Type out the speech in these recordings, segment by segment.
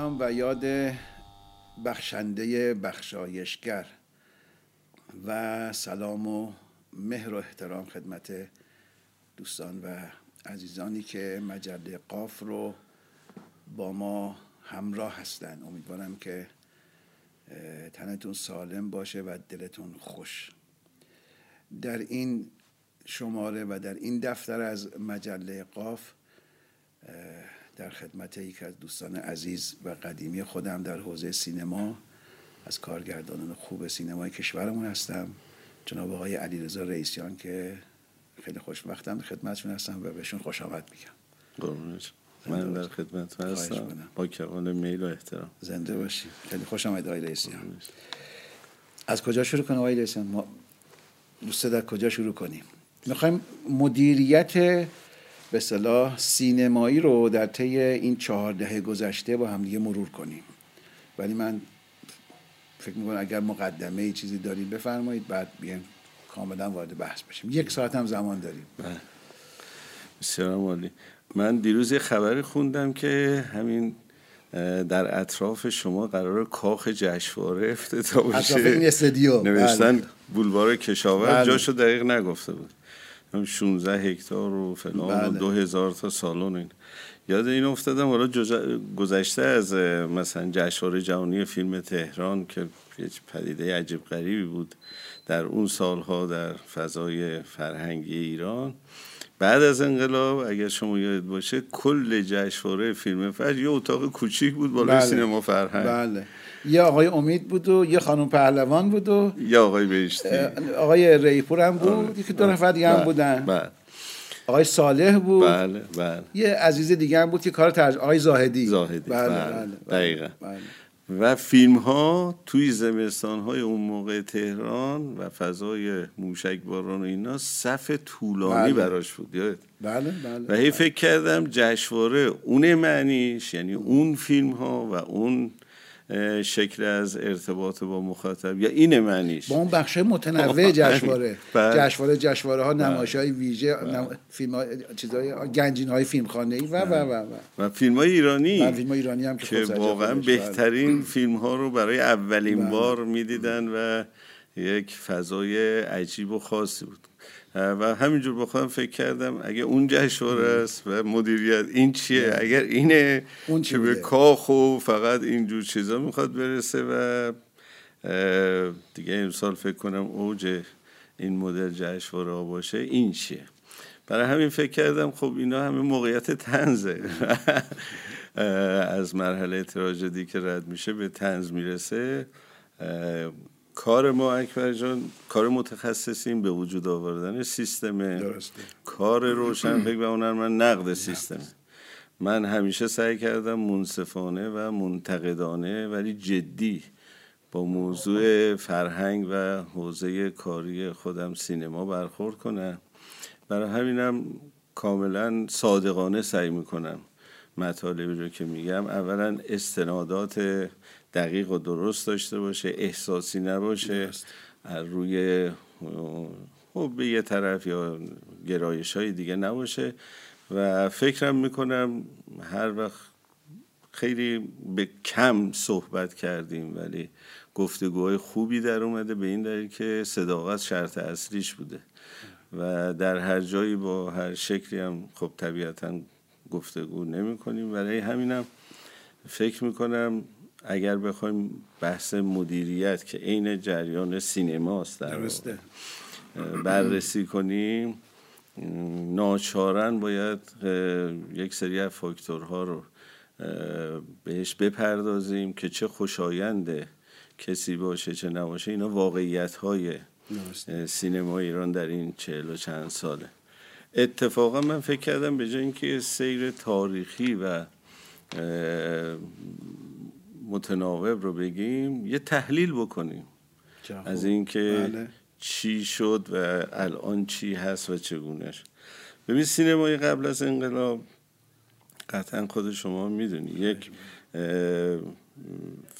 نام و یاد بخشنده بخشایشگر. و سلام و مهر و احترام خدمت دوستان و عزیزانی که مجله قاف رو با ما همراه هستن. امیدوارم که تنتون سالم باشه و دلتون خوش. در این شماره و در این دفتر از مجله قاف در خدمت یک از دوستان عزیز و قدیمی خودم در حوزه سینما. از کارگردانان خوب سینمای کشورمون هستم. جناب آقای علیرضا رئیسیان که خیلی خوشبختم خدمتشون هستم و بهشون خوش آمد میگم. من در خدمت هستم. با کمال میل و احترام. زنده باشی. خیلی خوش آمد آقای رئیسیان. از کجا شروع کنیم آقای رئیسیان؟ ما دوست در کجا شروع کنیم؟ می‌خوایم مدیریت به صلاح سینمایی رو در طی این چهار دهه گذشته با هم دیگه مرور کنیم. ولی من فکر می‌کنم اگر مقدمه ای چیزی داریم بفرمایید بعد بیایم کاملا وارد بحث بشیم. یک ساعت هم زمان داریم. بله. بسیار عالی. من دیروز یه خبری خوندم که همین در اطراف شما قرار کاخ جشنواره افتتاح بشه. اطراف این استودیو نوشتن بله. بولوار کشاورز. بله. جاشو دقیق نگفته بود. 16 هکتار و فلان بله. و دو هزار تا سالن این. یاد این افتادم حالا گذشته از مثلا جشنواره جهانی فیلم تهران که یه پدیده عجیب غریبی بود. در اون سالها در فضای فرهنگی ایران. بعد از انقلاب اگر شما یاد باشه کل جشنواره فیلم فجر یه اتاق کوچیک بود بالای بله. سینما فرهنگ. بله. یه آقای امید بود و یه خانم پهلوان بود و یه آقای بهشتی. آقای ریپور هم بود یکی دو نفر دیگه هم بله. بودن. بله. آقای صالح بود. بله بله. یه عزیز دیگه هم بود که کار ترج آقای زاهدی. زاهدی. بله بله, بله. دقیقا. بله. و فیلم ها توی زمستان های اون موقع تهران و فضای موشک باران و اینا صف طولانی بله. براش بود یاد بله بله و هی فکر کردم جشنواره اون معنیش یعنی اون فیلم ها و اون شکل از ارتباط با مخاطب. یا این معنیش. با اون بخش متنوع جشنواره. بله. جشنواره جشنواره ها بله. نمایش های ویژه بله. فیلم ها چیزای گنجین های فیلم خانه ای و و و و. فیلم های ایرانی. و فیلم ایرانی هم که واقعا بهترین فیلم ها رو برای اولین بار می‌دیدن و یک فضای عجیب و خاصی بود. و همینجور با خودم فکر کردم اگه اون جشنواره است و مدیریت این چیه؟ اگر اینه اون که به کاخ و فقط اینجور چیزا می‌خواد برسه و دیگه امسال فکر کنم اوج این مدل جشنواره باشه. این چیه؟ برای همین فکر کردم خب اینا همه موقعیت تنزه از مرحله تراژدی که رد میشه به تنز می‌رسه. کار ما اکبر جان کار متخصصین به وجود آوردن سیستم کار روشن فکر و من نقد سیستم. من همیشه سعی کردم منصفانه و منتقدانه ولی جدی با موضوع فرهنگ و حوزه کاری خودم سینما برخورد کنم. برای همینم کاملا صادقانه سعی می‌کنم مطالبی رو که میگم اولا استنادات دقیق و درست داشته باشه احساسی نباشه از روی خب به یه طرف یا گرایش های دیگه نباشه. و فکرم می‌کنم هر وقت خیلی به کم صحبت کردیم ولی گفتگوهای خوبی در اومده به این دلیل که صداقت شرط اصلیش بوده. و در هر جایی با هر شکلی هم خب طبیعتا گفتگو نمی کنیم برای همینم فکر می‌کنم اگر بخوایم بحث مدیریت که عین جریان سینماست در بررسی کنیم ناچارن باید یک سری از فاکتورها رو بهش بپردازیم که چه خوشاینده کسی باشه چه نباشه. اینا واقعیت های سینما ایران در این چهل و چند ساله. اتفاقا من فکر کردم به جای اینکه سیر تاریخی و متناوب رو بگیم یه تحلیل بکنیم. از اینکه بله. چی شد و الان چی هست و چگونهش ببین سینمای قبل از انقلاب قطعا خود شما می‌دونی یک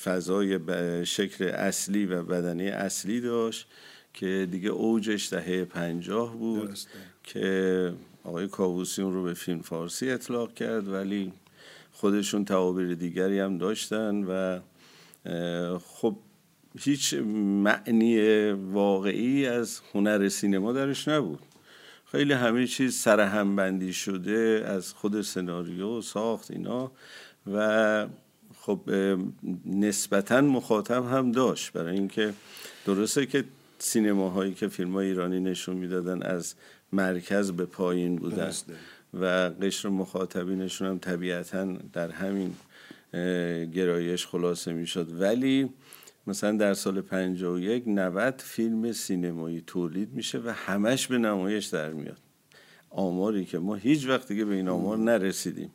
فضای شکل اصلی و بدنی اصلی داشت که دیگه اوجش دهه پنجاه بود که آقای کاووسی اون رو به فیلم فارسی اطلاق کرد ولی خودشون توابیر دیگری هم داشتن و خب هیچ معنی واقعی از هنر سینما درش نبود. خیلی همه چیز سرهم بندی شده از خود سناریو ساخت اینا و خب نسبتا مخاطب هم داشت. برای اینکه درسته که سینماهایی که فیلم ایرانی نشون می‌دادن از مرکز به پایین بودن. و قشر مخاطبینشون هم طبیعتا در همین گرایش خلاصه می‌شد. ولی مثلا در سال 51 90 فیلم سینمایی تولید میشه و همش به نمایش در میاد. آماری که ما هیچ وقت دیگه به این آمار نرسیدیم.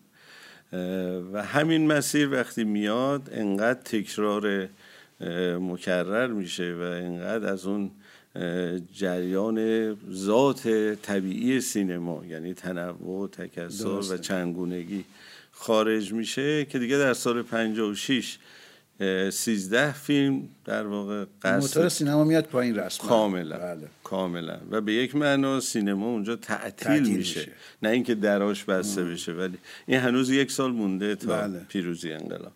و همین مسیر وقتی میاد انقدر تکرار مکرر میشه و انقدر از اون جریان ذات طبیعی سینما یعنی تنوع تکسر و چندگونگی خارج میشه که دیگه در سال 56 سیزده فیلم در واقع موتور سینما میاد پایین رسما کاملا بله. کاملا و به یک معنا سینما اونجا تعطیل میشه. میشه. نه اینکه دراش بسته بشه ولی این هنوز یک سال مونده تا بله. پیروزی انقلاب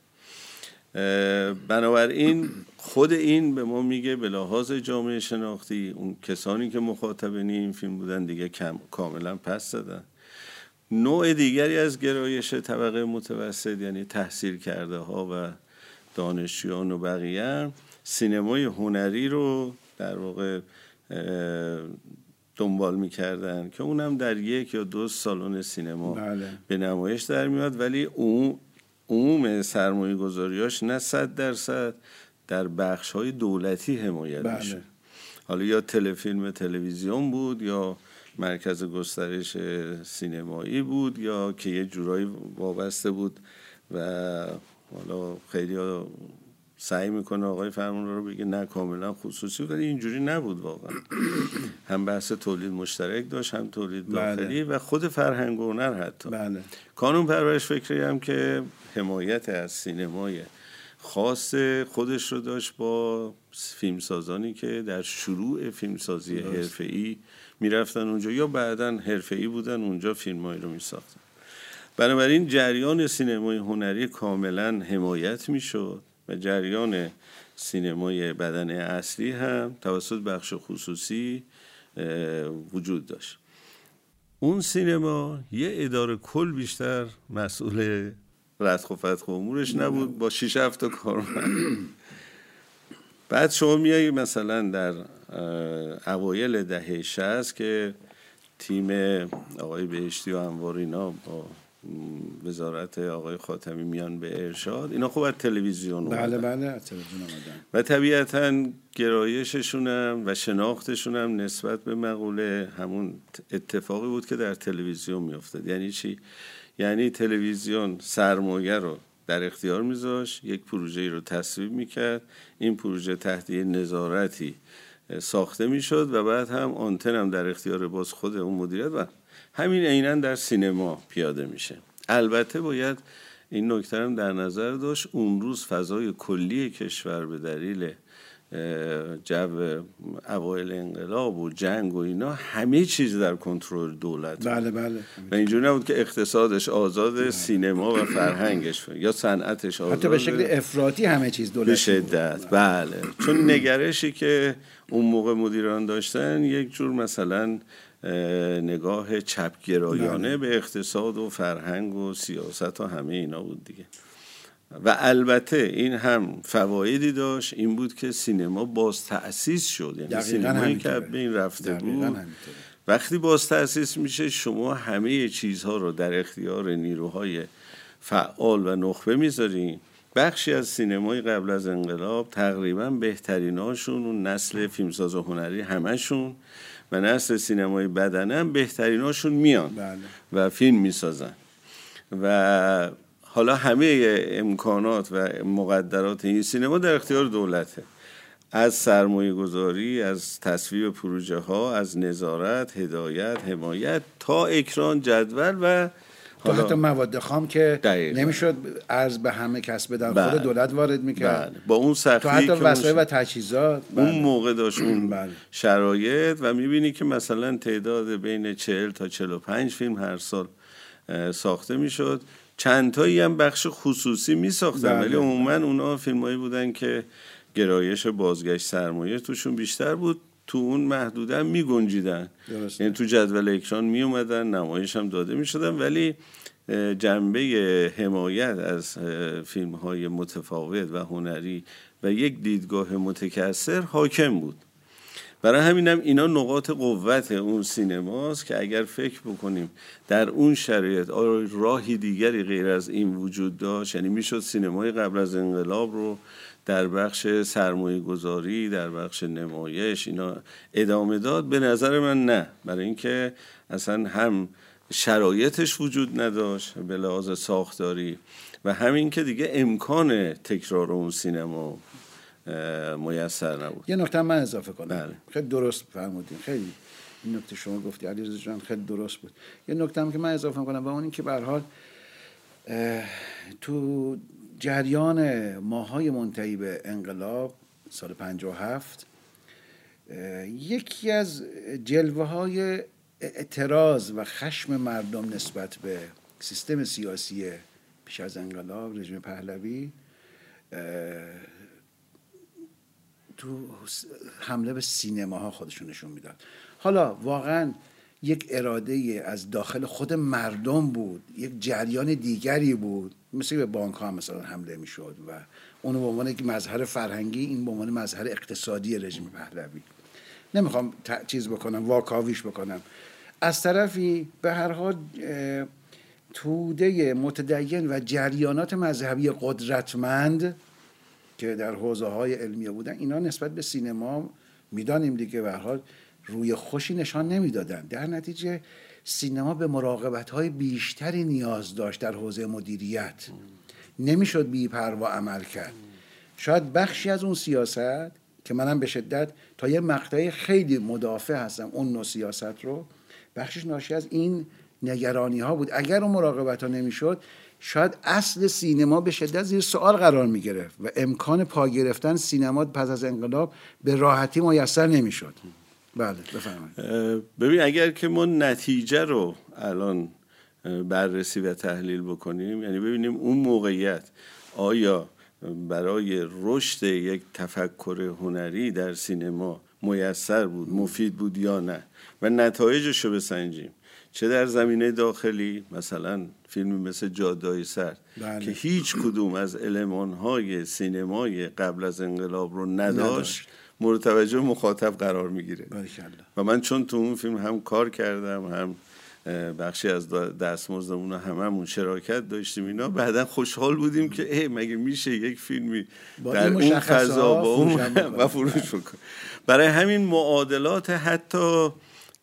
بنابراین خود این به ما میگه به لحاظ جامعه شناختی اون کسانی که مخاطبین این فیلم بودن دیگه کم کاملا پس دادن نوع دیگری از گرایش طبقه متوسط یعنی تحصیل کرده ها و دانشجویان و بقیه سینمای هنری رو در واقع دنبال می‌کردن که اونم در یک یا دو سالن سینما بله. به نمایش در میاد ولی اون عموم سرمایه گذاریاش نه صد درصد در بخش های دولتی حمایت بله. میشه حالا یا تلفیلم تلویزیون بود یا مرکز گسترش سینمایی بود یا که یه جورایی وابسته بود و حالا خیلی ها سعی می‌کنه آقای فرمان رو بگه نه کاملا خصوصی ولی اینجوری نبود واقعا هم بحث تولید مشترک داشت هم تولید بله. داخلی و خود فرهنگ و هنر حتی بله. کانون پرورش فکری هم که حمایت از سینمای خاص خودش رو داشت با فیلمسازانی که در شروع فیلمسازی حرفه‌ای می‌رفتن اونجا یا بعدا حرفه‌ای بودن اونجا فیلمایی رو میساختن. بنابراین جریان سینمای هنری کاملا حمایت می‌شد و جریان سینمای بدن اصلی هم توسط بخش خصوصی وجود داشت. اون سینما یه اداره کل بیشتر مسئول ردخ و فتخ امورش نبود. با شیش هفت کارمند بعد شما میایی مثلا در اوایل دهه 60 که تیم آقای بهشتی و انوار اینا با وزارت آقای خاتمی میان به ارشاد. اینا خوب از تلویزیون بله بله از تلویزیون آمدن و طبیعتا گرایششون هم و شناختشون هم نسبت به مقوله همون اتفاقی بود که در تلویزیون میافتاد. یعنی چی؟ یعنی تلویزیون سرمایه رو در اختیار میذاش یک پروژه رو تصویب می‌کرد. این پروژه تحت نظارتی ساخته می‌شد و بعد هم آنتن هم در اختیار باز خود اون مدیریت و همین عینا در سینما پیاده میشه. البته باید این نکته هم در نظر داشت اون روز فضای کلی کشور به دلیل جو اوایل انقلاب و جنگ و اینا همه چیز در کنترل دولت بله بله. و اینجوری نبود که اقتصادش آزاد. سینما و فرهنگش یا صنعتش آزاد. حتی به شکل افراطی همه چیز دولت به شدت بله. چون نگرشی که اون موقع مدیران داشتن یک جور مثلا نگاه چپگرایانه بله. به اقتصاد و فرهنگ و سیاست و همه اینا بود دیگه. و البته این هم فوایدی داشت این بود که سینما باز تأسیس شد. یعنی سینمایی که به این رفته بود وقتی باز تأسیس میشه شما همه چیزها رو در اختیار نیروهای فعال و نخبه می‌ذارین بخشی از سینمای قبل از انقلاب تقریبا بهتریناشون اون نسل فیلمساز و هنری همشون و نسل سینمای بدنه هم بهتریناشون میان بله. و فیلم می‌سازن. و حالا همه امکانات و مقدرات این سینما در اختیار دولته از سرمایه گذاری از تصویب پروژه ها از نظارت هدایت حمایت تا اکران جدول و تا حتی مواد خام که نمی‌شد ارز به همه کس بدن بله. خود دولت وارد می‌کرد بله. با اون سختی تا حتی وسایل و تجهیزات بله. اون موقع داشت اون بله. شرایط و می‌بینی که مثلا تعداد بین 40 تا 45 فیلم هر سال ساخته می‌شد چندتایی هم بخش خصوصی می ساختن بله. ولی عموما اونا فیلمایی بودن که گرایش بازگشت سرمایه توشون بیشتر بود تو اون محدوده هم می گنجیدن یعنی تو جدول اکران می اومدن نمایش هم داده می شدن ولی جنبه حمایت از فیلم های متفاوت و هنری و یک دیدگاه متکثر حاکم بود. برای همینم اینا نقاط قوت اون سینماست که اگر فکر بکنیم در اون شرایط راهی دیگری غیر از این وجود داشت یعنی می‌شد سینمای قبل از انقلاب رو در بخش سرمایه گذاری در بخش نمایش اینا ادامه داد؟ به نظر من نه. برای اینکه اصلا هم شرایطش وجود نداشت به لحاظ ساختاری و همین که دیگه امکان تکرار اون سینما میسر نبود. یه نکته من اضافه کنم. بله. خیلی درست فرمودین. خیلی این نکته شما گفتی. علیرضا جان خیلی درست بود. یه نکته هم که من اضافه کنم و اون این که به حال تو جریان ماهای منتهی به انقلاب سال 57 یکی از جلوه های اعتراض و خشم مردم نسبت به سیستم سیاسی پیش از انقلاب رژیم پهلوی تو حمله به سینماها خودشون نشون می‌داد. حالا واقعا یک اراده از داخل خود مردم بود یک جریان دیگری بود. مثل به بانک ها مثلا حمله می‌شد و اونو به عنوان یک مظهر فرهنگی این به عنوان مظهر اقتصادی رژیم پهلوی. نمی‌خوام چیز بکنم واکاویش بکنم. از طرفی به هر حال توده متدین و جریانات مذهبی قدرتمند که در حوزه های علمیه بودن اینا نسبت به سینما می‌دانیم دیگه به حال روی خوشی نشان نمی‌دادن. در نتیجه سینما به مراقبت های بیشتری نیاز داشت در حوزه مدیریت. نمی‌شد بی پروا عمل کرد. شاید بخشی از اون سیاست که منم به شدت تا یه مقطعی خیلی مدافع هستم اون نوع سیاست رو بخشش ناشی از این نگرانی ها بود. اگر اون مراقبت ها نمی‌شد شاید اصل سینما به شدت زیر سوال قرار می گرفت و امکان پا گرفتن سینما پس از انقلاب به راحتی میسر نمی‌شد. بله بفرمایید. ببین اگر که ما نتیجه رو الان بررسی و تحلیل بکنیم یعنی ببینیم اون موقعیت آیا برای رشد یک تفکر هنری در سینما میسر بود مفید بود یا نه و نتایجش رو بسنجیم. چه در زمینه داخلی؟ مثلا فیلمی مثل جادای سر بله. که هیچ کدوم از های سینمای قبل از انقلاب رو نداشت, مورد توجه مخاطب قرار می‌گیره. و من چون تو اون فیلم هم کار کردم هم بخشی از دستمزدمون هممون شراکت داشتیم اینا بعدا خوشحال بودیم که ای مگه میشه یک فیلمی در اون فضا با اون و فروش بکن برای همین معادلات حتی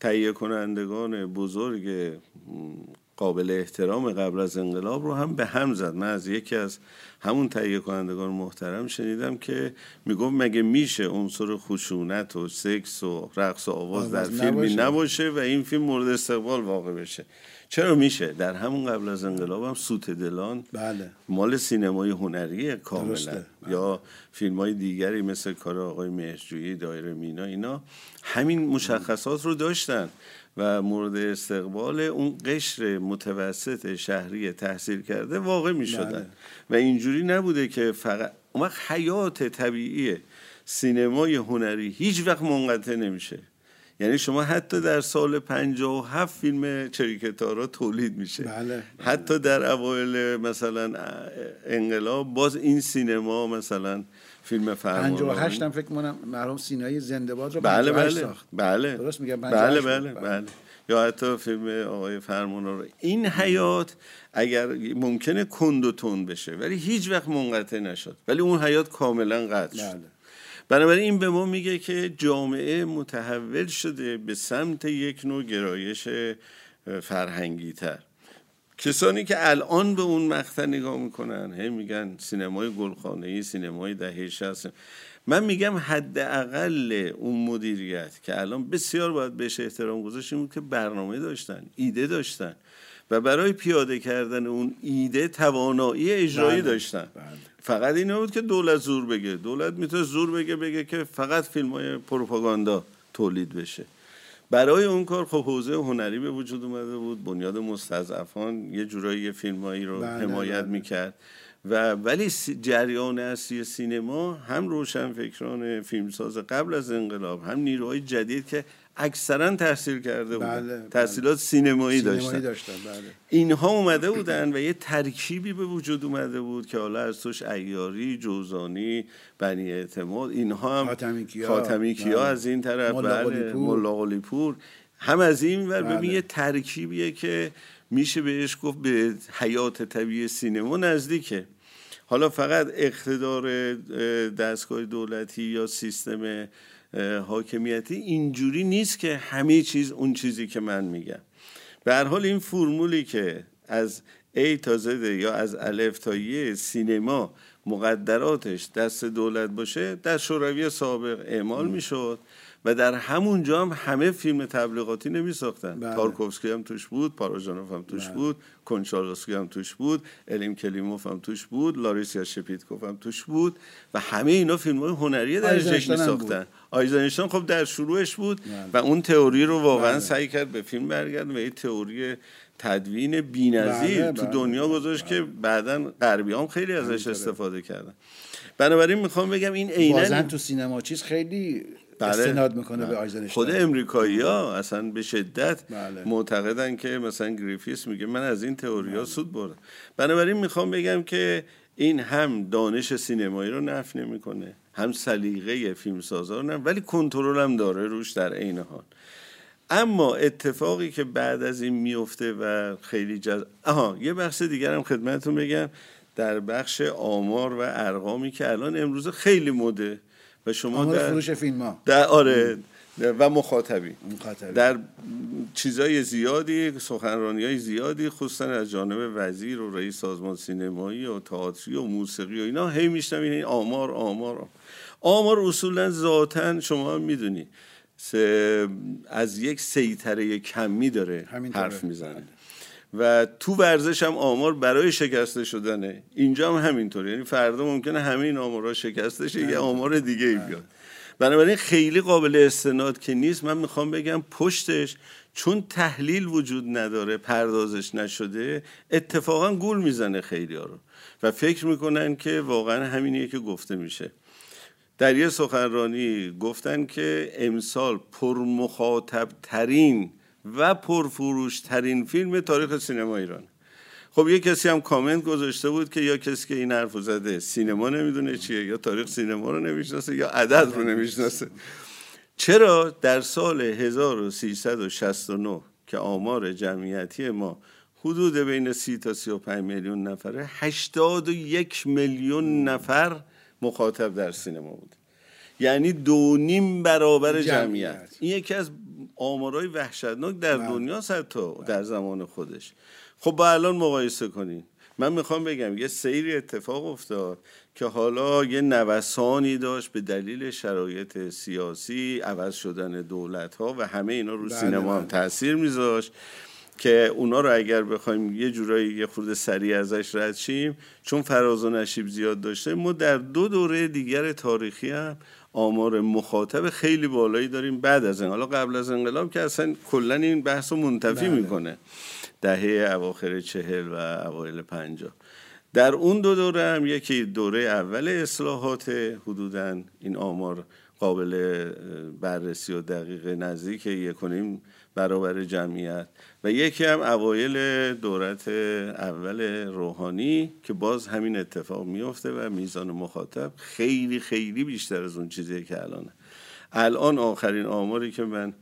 تهیه کنندگان بزرگ قابل احترام قبل از انقلاب رو هم به هم زد. من از یکی از همون تهیه کنندگان محترم شنیدم که می‌گفت مگه میشه عنصر خشونت و سکس و رقص و آواز در فیلمی نباشه و این فیلم مورد استقبال واقع بشه. چرا میشه؟ در همون قبل از انقلاب هم سوت دلان بله. مال سینمای هنری کاملا. یا فیلم های دیگری مثل کار آقای مهرجویی دایره مینا اینا همین مشخصات رو داشتن و مورد استقبال اون قشر متوسط شهری تحصیل کرده واقع می شدن بله. و اینجوری نبوده که فقط اون وقت حیات طبیعی سینمای هنری هیچ وقت منقطع نمیشه. یعنی شما حتی در سال 57 فیلم چریکتارا تولید میشه. بله. حتی در اوایل مثلا انقلاب باز این سینما مثلا فیلم فرمان 58 هم فکر کنم مرحوم سینای زنده باد رو بله بله ساخت. بله. درست میگم بله بله بله. یا حتی فیلم آقای فرمان رو. این حیات اگر ممکنه کند و تند بشه ولی هیچ وقت منقطع نشد. ولی اون حیات کاملا قطع شد. بله. بنابراین این به ما میگه که جامعه متحول شده به سمت یک نوع گرایش فرهنگی تر کسانی که الان به اون مقطع نگاه می‌کنن هی میگن سینمای گلخانه ای سینمای دهه 60 من میگم حداقل اون مدیریت که الان بسیار باید بهش احترام گذاشتیم بود که برنامه داشتن ایده داشتن. و برای پیاده کردن اون ایده توانایی اجرایی بله. داشتن بله. فقط این بود که دولت زور بگه دولت می‌تونه زور بگه بگه که فقط فیلم های پروپاگاندا تولید بشه برای اون کار خب حوزه هنری به وجود اومده بود بنیاد مستضعفان یه جورایی یه فیلمایی رو بله حمایت بله. می‌کرد و ولی جریان اصلی سینما هم روشنفکران فیلمساز قبل از انقلاب هم نیروهای جدید که اکثرا تحصیل کرده بودن. بله، بله. تحصیلات سینمایی, داشتن, داشتن بله. اینها اومده بودن و یه ترکیبی به وجود اومده بود که حالا از توش ایاری جوزانی بنی اعتماد اینها هم خاتمی کیا, بله. از این طرف بله پور هم از این ور ببین یه ترکیبیه که میشه بهش گفت به حیات طبیعی سینما نزدیکه. حالا فقط اقتدار دستگاه دولتی یا سیستم حاکمیتی اینجوری نیست که همه چیز اون چیزی که من میگم. به هر حال این فرمولی که از A تا Z یا از الف تا ی سینما مقدراتش دست دولت باشه در شوروی سابق اعمال می‌شد. و در همونجا هم همه فیلم تبلیغاتی نمی ساختن بله. تارکوفسکی هم توش بود پاراژانوف هم توش بله. بود کنچالوسکی هم توش بود الم کلیموف هم توش بود لاریسا شپیتکو هم توش بود و همه اینا فیلم های هنری درجه یک می ساختن آیزنشتاین خب در شروعش بود بله. و اون تئوری رو واقعا بله. سعی کرد به فیلم برگرد و این تئوری تدوین بی‌نظیر بله، تو دنیا گذاشت که بعدا غربیا خیلی ازش استفاده کردن بنابراین می‌خوام بگم این عینا تو سینما چیز خیلی بله. استناد می‌کنه بله. به آیزنشتاین خود امریکایی ها اصلا به شدت بله. معتقدن که مثلا گریفیث میگه من از این تئوری ها بله. سود بردم بنابراین می‌خوام بگم که این هم دانش سینمایی رو نف نمی‌کنه هم سلیقه فیلمسازا رو ولی کنترل هم داره روش در عین حال اما اتفاقی که بعد از این میفته و خیلی جز... آها یه بخش دیگر هم خدمتتون بگم در بخش آمار و ارقامی که الان امروز خیلی مده و شما در فروش فیلم ها. در آره و مخاطبی. در چیزای زیادی سخنرانی های زیادی خصوصا از جانب وزیر و رئیس سازمان سینمایی و تئاتری و موسیقی و اینا هی میشنم این آمار آمار. آمار اصولا ذاتا شما هم می‌دونی از یک سیطره کمی داره حرف می‌زنه. و تو ورزش هم آمار برای شکسته شدنه. اینجا هم همینطور یعنی فردا ممکنه همه این آمارها شکسته شه یه آمار دیگه ای بیاد. بنابراین خیلی قابل استناد که نیست. من می‌خوام بگم پشتش چون تحلیل وجود نداره پردازش نشده اتفاقا گول می‌زنه خیلی ها رو. و فکر می‌کنن که واقعا همینیه که گفته میشه. در یه سخنرانی گفتن که امسال پرمخاطب ترین و پرفروش ترین فیلم تاریخ سینما ایران. خب یه کسی هم کامنت گذاشته بود که یا کسی که این حرف زده سینما نمی‌دونه چیه یا تاریخ سینما رو نمی‌شناسه یا عدد رو نمی‌شناسه. چرا در سال 1369 که آمار جمعیتی ما حدود بین 30 تا 35 میلیون نفره 81 میلیون نفر مخاطب در سینما بود. یعنی دو نیم برابر جمعیت. این یکی از آمارای وحشتناک در بله. دنیا حتی در زمان خودش خب با الان مقایسه کنین من می‌خوام بگم یه سیری اتفاق افتاد که حالا یه نوسانی داشت به دلیل شرایط سیاسی عوض شدن دولت ها و همه اینا رو بله سینما هم بله. تاثیر میذاشت که اونا رو اگر بخوایم یه جورایی یه خورده سریع ازش رد شیم چون فراز و نشیب زیاد داشته ما در دو دوره دیگر تاریخی هم آمار مخاطب خیلی بالایی داریم بعد از این حالا قبل از انقلاب که اصلا کلا این بحث رو منتفی بله. می‌کنه دهه اواخر چهل و اوایل پنجاه در اون دو دوره هم یکی دوره اول اصلاحات حدودا این آمار قابل بررسی و دقیق نزدیک یکنیم برابر جمعیت. و یکی هم اوایل دورت اول روحانی که باز همین اتفاق میفته و میزان مخاطب خیلی خیلی بیشتر از اون چیزی که الانه. الان آخرین آماری که من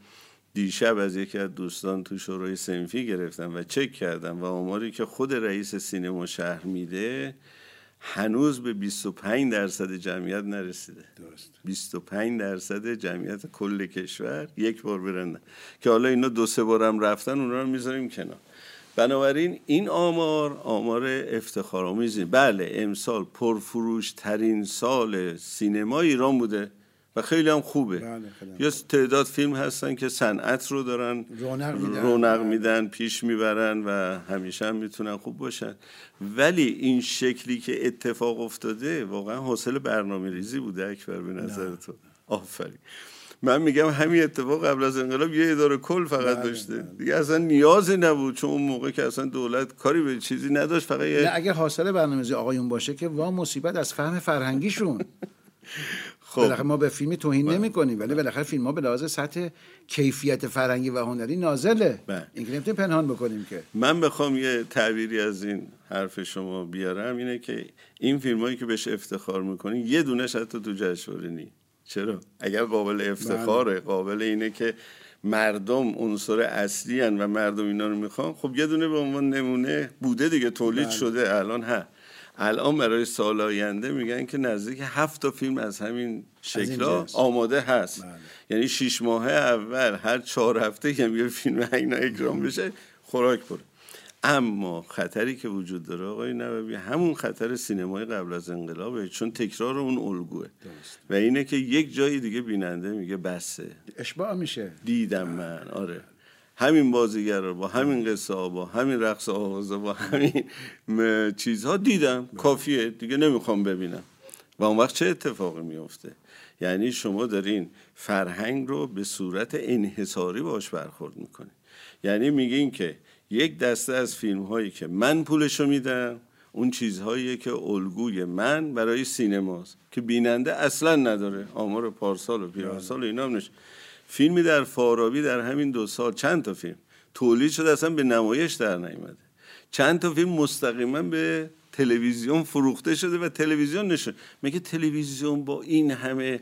دیشب از یکی از دوستان تو شورای سنفی گرفتم و چک کردم و آماری که خود رئیس سینما شهر میده هنوز به 25 درصد جمعیت نرسیده. درست. 25 درصد جمعیت کل کشور یک بار برن. که حالا اینا دو سه بارم رفتن اونا رو می‌ذاریم کنار. بنابراین این آمار آمار افتخارآمیزی. بله امسال پرفروش ترین سال سینما ایران بوده. و خیلی هم خوبه. بله یا تعداد فیلم هستن که صنعت رو دارن رونق میدن. پیش می‌برن و همیشه هم می‌تونن خوب باشن. ولی این شکلی که اتفاق افتاده واقعا حاصل برنامه ریزی بوده اکبر به نظر تو. آفرین. من میگم همین اتفاق قبل از انقلاب یه اداره کل فقط بله، داشته. بله. دیگه اصلا نیازی نبود چون اون موقع که اصلا دولت کاری به چیزی نداشت فقط نه اگه حاصل برنامه‌ریزی آقایون باشه که وا مصیبت از فهم فرهنگیشون. خب بالاخره ما به فیلمی توهین بله. نمی کنیم ولی بالاخره فیلم ها به لحاظ سطح کیفیت فرهنگی و هنری نازله بله. این که پنهان بکنیم که من بخوام یه تعبیری از این حرف شما بیارم اینه که این فیلم هایی که بهش افتخار می‌کنین یه دونش حتی تو جشنواره نی چرا اگر قابل افتخاره بله. قابل اینه که مردم عنصر اصلی هن و مردم اینا رو می‌خوان خب یه دونه به عنوان نمونه بوده دیگه تولید بله. شده الان ها الان برای سال آینده میگن که نزدیک هفت تا فیلم از همین شکلا آماده هست. بله. یعنی شیش ماه اول هر چهار هفته که یه فیلم اینا اکرام بشه خوراک بره. اما خطری که وجود داره آقای نووی همون خطر سینمای قبل از انقلابه چون تکرار اون الگوه. و اینه که یک جایی دیگه بیننده میگه بسه. اشباع میشه. دیدم من. آره. همین بازیگر رو با همین قصه ها با همین رقص آوازه با همین چیزها دیدم. کافیه. دیگه نمی‌خوام ببینم. و اون وقت چه اتفاقی میفته یعنی شما دارین فرهنگ رو به صورت انحصاری باش برخورد می‌کنین. یعنی میگین که یک دسته از فیلم هایی که من پولشو میدم اون چیزهایی که الگوی من برای سینماست که بیننده اصلا نداره. آمار پارسال و پیرارسال و اینا نش فیلمی در فارابی در همین دو سال چند تا فیلم؟ تولید شده اصلا به نمایش در نیامده چند تا فیلم مستقیما به تلویزیون فروخته شده و تلویزیون نشون. میگه تلویزیون با این همه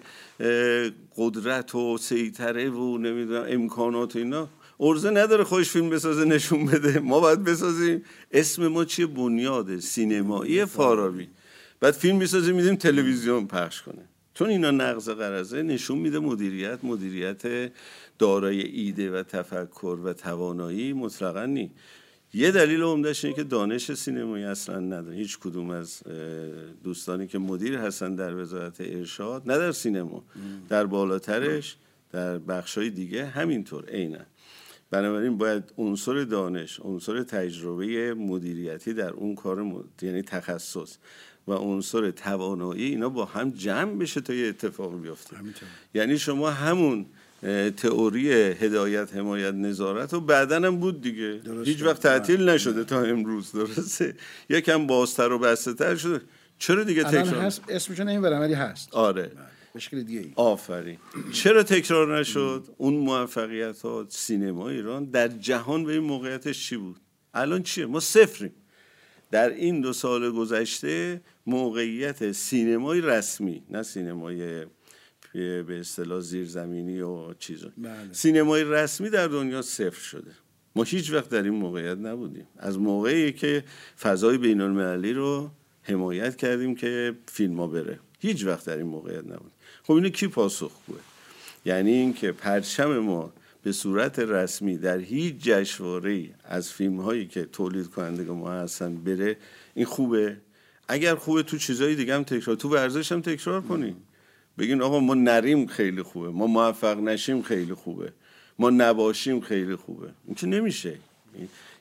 قدرت و سیطره و نمی‌دونم امکانات و اینا ارزه نداره خوش فیلم بسازه نشون بده. ما باید بسازیم. اسم ما چیه؟ بنیاد سینمایی فارابی. بعد فیلم می‌سازیم میدیم تلویزیون پخش کنه. چون اینا نقض قرضه نشون میده مدیریت مدیریت دارای ایده و تفکر و توانایی مطلقا نی. یه دلیل عمدهش اینه که دانش سینمایی اصلا نداره. هیچ کدوم از دوستانی که مدیر هستن در وزارت ارشاد نه در سینما. در بالاترش در بخشای دیگه همینطور عینا. بنابراین باید عنصر دانش عنصر تجربه مدیریتی در اون کار یعنی تخصص. و عنصر توانایی اینا با هم جمع بشه تا یه اتفاق بیفته. یعنی شما همون تئوری هدایت حمایت نظارت و بعدا هم بود دیگه. هیچ وقت تعطیل نشده تا امروز درسته؟ یکم بازتر و بسته تر شده. چرا دیگه تکرار هست اسمشون این ولی هست. آره. مشکل دیگه ای. آفرین. چرا تکرار نشد؟ اون موفقیت ها سینما ایران در جهان به این موقعیتش چی بود؟ الان چیه؟ ما صفریم. در این دو سال گذشته موقعیت سینمای رسمی نه سینمای به اصطلاح زیرزمینی و چیزا. بله. سینمای رسمی در دنیا صفر شده. ما هیچ وقت در این موقعیت نبودیم. از موقعی که فضای بین المللی رو حمایت کردیم که فیلم ها بره. هیچ وقت در این موقعیت نبود خب اینو کی پاسخگوه یعنی اینکه پرچم ما به صورت رسمی در هیچ جشنواره از فیلم هایی که تولید کننده ما هستن بره این خوبه؟ اگر خوبه تو چیزای دیگه هم تکرار تو ورزش هم تکرار کنیم بگین آقا ما نریم خیلی خوبه ما موفق نشیم خیلی خوبه ما نباشیم خیلی خوبه. این که نمیشه؟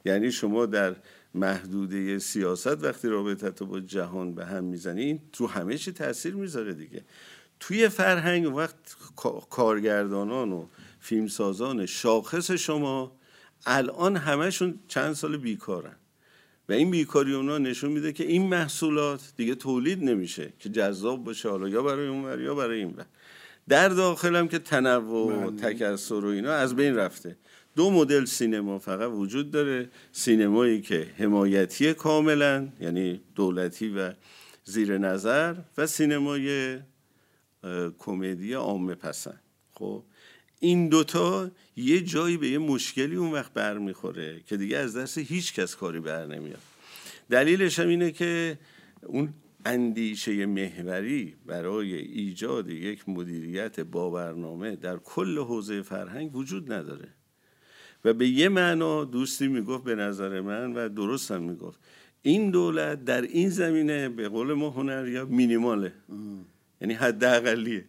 یعنی شما در محدوده سیاست وقتی رابطه تو با جهان به هم می‌زنی تو همه چی تاثیر می‌ذاره دیگه. توی فرهنگ وقت کارگردانان و فیلمسازان شاخص شما الان همهشون چند سال بیکارن. و این بیکاری اونا نشون میده که این محصولات دیگه تولید نمیشه که جذاب باشه حالا یا برای اون یا برای این در داخلم که تنوع و بله. تکثر و اینا از بین رفته. دو مدل سینما فقط وجود داره. سینمایی که حمایتی کاملا یعنی دولتی و زیر نظر و سینمای کمدی عامه پسند. خب این دوتا یه جایی به یه مشکلی اون وقت برمیخوره که دیگه از دست هیچ کس کاری بر نمیاد. دلیلش هم اینه که اون اندیشه محوری برای ایجاد یک مدیریت با برنامه در کل حوزه فرهنگ وجود نداره. و به یه معنا دوستی می‌گفت به نظر من و درست هم می‌گفت. این دولت در این زمینه به قول ما هنر یا مینیماله. یعنی حد اقلیه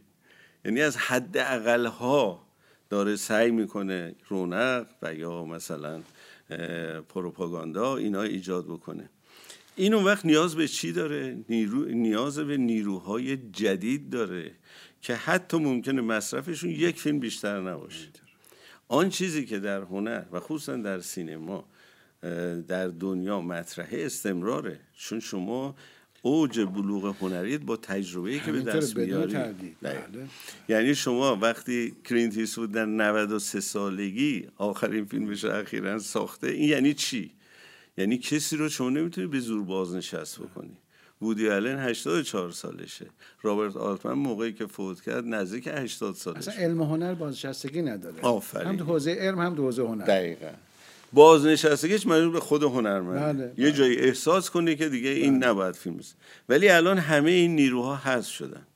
یعنی از حد اقل ها داره سعی می‌کنه رونق و یا مثلا پروپاگاندا اینا ایجاد بکنه. این اون وقت نیاز به چی داره؟ نیرو، نیاز به نیروهای جدید داره که حتی ممکنه مصرفشون یک فیلم بیشتر نباشه. آن چیزی که در هنر و خصوصا در سینما در دنیا مطرحه استمراره. چون شما اوج بلوغ هنریت با تجربه که به دست میاری. بله. یعنی شما وقتی کلینت ایستوود در 93 سالگی آخرین فیلمش اخیرا ساخته این یعنی چی؟ یعنی کسی رو شما نمی‌تونی به زور بازنشست بکنی. وودی آلن 84 سالشه. رابرت آلتمن موقعی که فوت کرد نزدیک 80 سالشه اصلا علم هنر بازنشستگی نداره. آفرین. هم حوزه علم هم حوزه هنر. دقیقا. بازنشستگیش مجبور به خود هنرمند بله، یه بله. جایی احساس کنی که دیگه این بله. نباید فیلم بسید. ولی الان همه این نیروها حذف شدن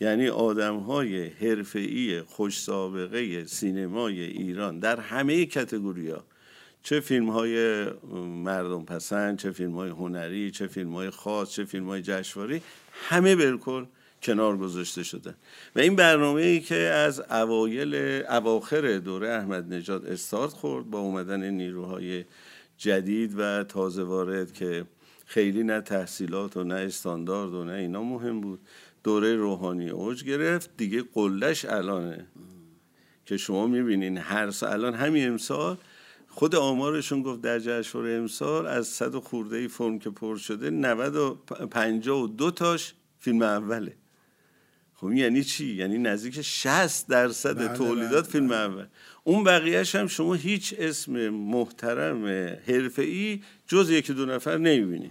یعنی آدم های حرفه‌ای خوش سابقه سینمای ایران در همه کتگوری ها چه فیلم های مردم پسند چه فیلم های هنری چه فیلم های خاص چه فیلم های جشنواره همه بالکل کنار گذاشته شدن و این برنامه ای که از اوایل اواخر دوره احمد نژاد استارت خورد با اومدن نیروهای جدید و تازه وارد که خیلی نه تحصیلات و نه استاندارد و نه اینا مهم بود. دوره روحانی اوج گرفت. دیگه قلش الانه که شما می‌بینین هر سال الان همین امسال خود آمارشون گفت در جشنواره امسال از صد خورده ای فرم که پر شده 90 و 52 تاش فیلم اوله. خب یعنی چی؟ یعنی نزدیک 60 درصد بله تولیدات بله فیلم بله. اول. اون بقیهش هم شما هیچ اسم محترم حرفه‌ای جز یکی دو نفر نمی‌بینید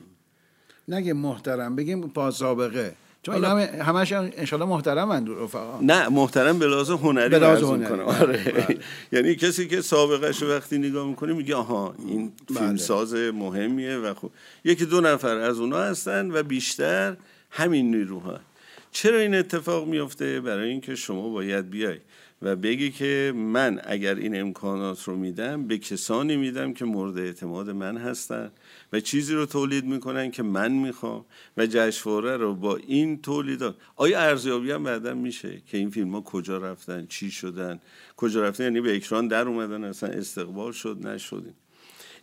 نگه محترم بگیم با سابقه. چون اینا همه همش انشالله محترم رفقا. نه محترم به لحاظ هنری به لحاظ هنری. آره. بله. یعنی کسی که سابقه وقتی نگاه می‌کنه میگه آها این فیلم ساز مهمیه و خوب یکی دو نفر از اونا هستن و بیشتر همین نیروها. چرا این اتفاق میفته برای اینکه شما باید بیای و بگی که من اگر این امکانات رو میدم به کسانی میدم که مورد اعتماد من هستن و چیزی رو تولید می‌کنن که من می‌خوام و جشنواره رو با این تولیدات آیا ارزیابی هم بعدا میشه که این فیلم ها کجا رفتن چی شدن؟ کجا رفتن؟ یعنی به اکران در اومدن اصلا استقبال شد نشدین.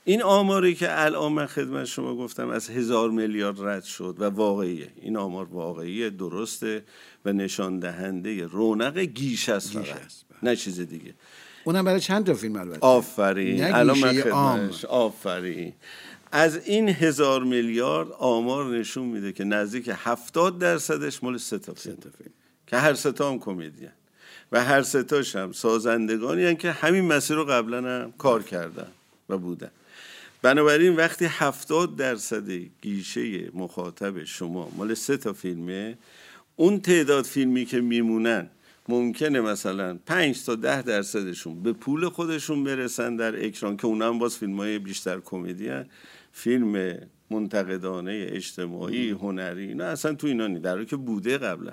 این آماری که الان من خدمت شما گفتم از هزار میلیارد رد شد و واقعیه. این آمار واقعیه درسته و نشان دهنده رونق گیش است فقط. بله. نه چیز دیگه. اونم برای چند تا فیلم البته؟ آفرین. الان من خدمتش آفرین. از این هزار میلیارد آمار نشون میده که نزدیک هفتاد درصدش مال سه تا فیلم. که هر سه تا هم کمدین. و هر سه تاش هم سازندگانی که همین مسیر رو قبلا هم کار کردن و بودن. بنابراین وقتی هفتاد درصد گیشه مخاطب شما مال سه تا فیلمه اون تعداد فیلمی که میمونن ممکنه مثلا پنج تا ده درصدشون به پول خودشون برسن در اکران که اونم باز فیلم های بیشتر کمدی فیلم منتقدانه اجتماعی هنری نه اصلا تو اینا نی. در که بوده قبلا.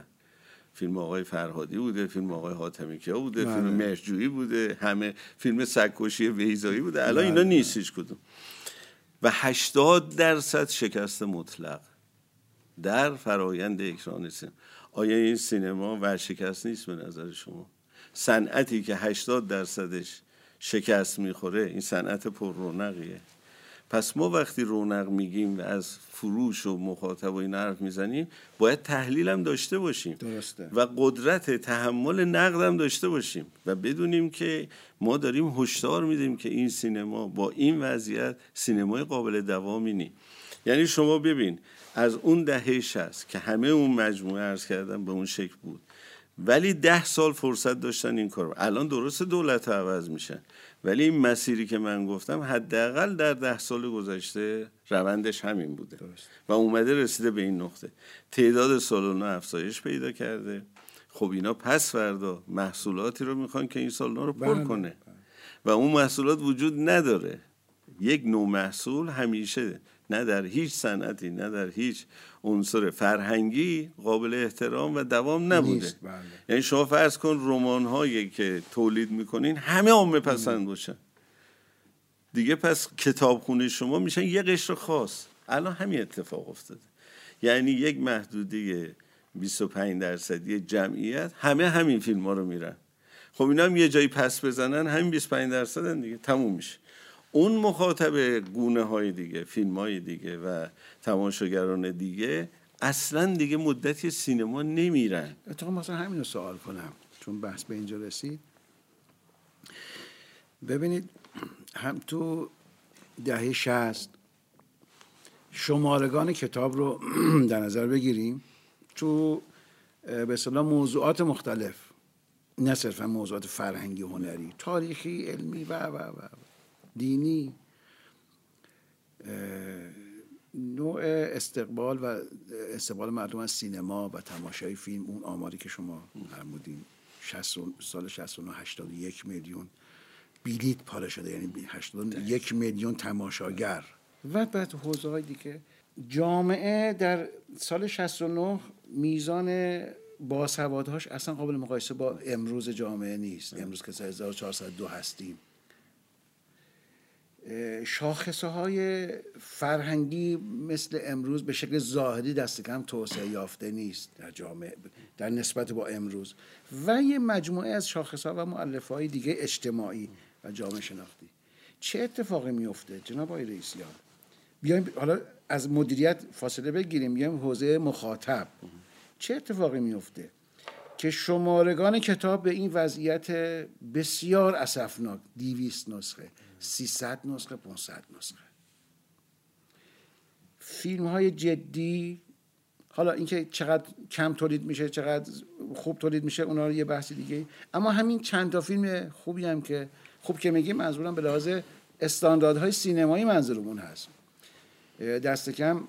فیلم آقای فرهادی بوده فیلم آقای حاتمی کیا بوده فیلم بله. مرجویی بوده همه فیلم سگکشی ویزایی بوده. الان اینا بله. نیست هیچ کدوم. و 80 درصد شکست مطلق در فرایند اکران سینما. آیا این سینما ورشکست نیست به نظر شما؟ صنعتی که 80 درصدش شکست می‌خوره این صنعت پر رونقیه پس ما وقتی رونق میگیم و از فروش و مخاطب و این حرف می‌زنیم باید تحلیل هم داشته باشیم. درسته. و قدرت تحمل نقد هم داشته باشیم. و بدونیم که ما داریم هشدار میدیم که این سینما با این وضعیت سینمای قابل دوامی نی یعنی شما ببین از اون دهه شست که همه اون مجموعه ارز کردن به اون شکل بود. ولی ده سال فرصت داشتن این کار الان درست دولت عوض میشن ولی این مسیری که من گفتم حداقل در ده سال گذشته روندش همین بوده. و اومده رسیده به این نقطه. تعداد سالونا افزایش پیدا کرده. خب اینا پس فردا محصولاتی رو می‌خوان که این سالونا رو پر بله، کنه. بله. و اون محصولات وجود نداره. یک نوع محصول همیشه نه در هیچ صنعتی نه در هیچ عنصر فرهنگی قابل احترام و دوام نبوده. بله. یعنی شما فرض کن رمان هایی که تولید می‌کنین همه عامه پسند باشن. دیگه پس کتابخونه شما میشن یه قشر خاص. الان همین اتفاق افتاده. یعنی یک محدوده 25 درصدی جمعیت همه همین فیلم ها رو میرن. خب اینا هم یه جایی پس بزنن همین 25 درصد دیگه تموم میشه. اون مخاطب گونه های دیگه فیلم های دیگه و تماشاگران دیگه اصلا دیگه مدتی سینما نمیرن. اتفاقا مثلا همین رو سوال کنم چون بحث به اینجا رسید. ببینید هم تو دهه شست شمارگان کتاب رو در نظر بگیریم تو به اصطلاح موضوعات مختلف نه صرفا موضوعات فرهنگی هنری تاریخی علمی و و و. دینی نوع استقبال و استقبال مردم از سینما و تماشای فیلم اون آماری که شما فرمودین سال 69 81 میلیون بیلیت پاره شده یعنی 81 میلیون تماشاگر. و بعد حوزه های دیگه. جامعه در سال 69 میزان باسوادهاش اصلا قابل مقایسه با امروز جامعه نیست. امروز که 1402 هستیم. شاخصه های فرهنگی مثل امروز به شکل ظاهری دست کم توسعه یافته نیست در جامعه در نسبت با امروز. و یه مجموعه از شاخص ها و معلف های دیگه اجتماعی و جامعه شناختی. چه اتفاقی میفته جناب آقای رئیسیان بیایم حالا از مدیریت فاصله بگیریم بیایم حوزه مخاطب. چه اتفاقی میفته که شمارگان کتاب به این وضعیت بسیار اسفناک دیویست نسخه. 300 نسخه 500 نسخه. فیلم های جدی حالا اینکه چقدر کم تولید میشه چقدر خوب تولید میشه اونا رو یه بحث دیگه اما همین چند تا فیلم خوبی هم که خوب که میگیم منظورم به لحاظ استانداردهای سینمایی منظورمون هست. دست کم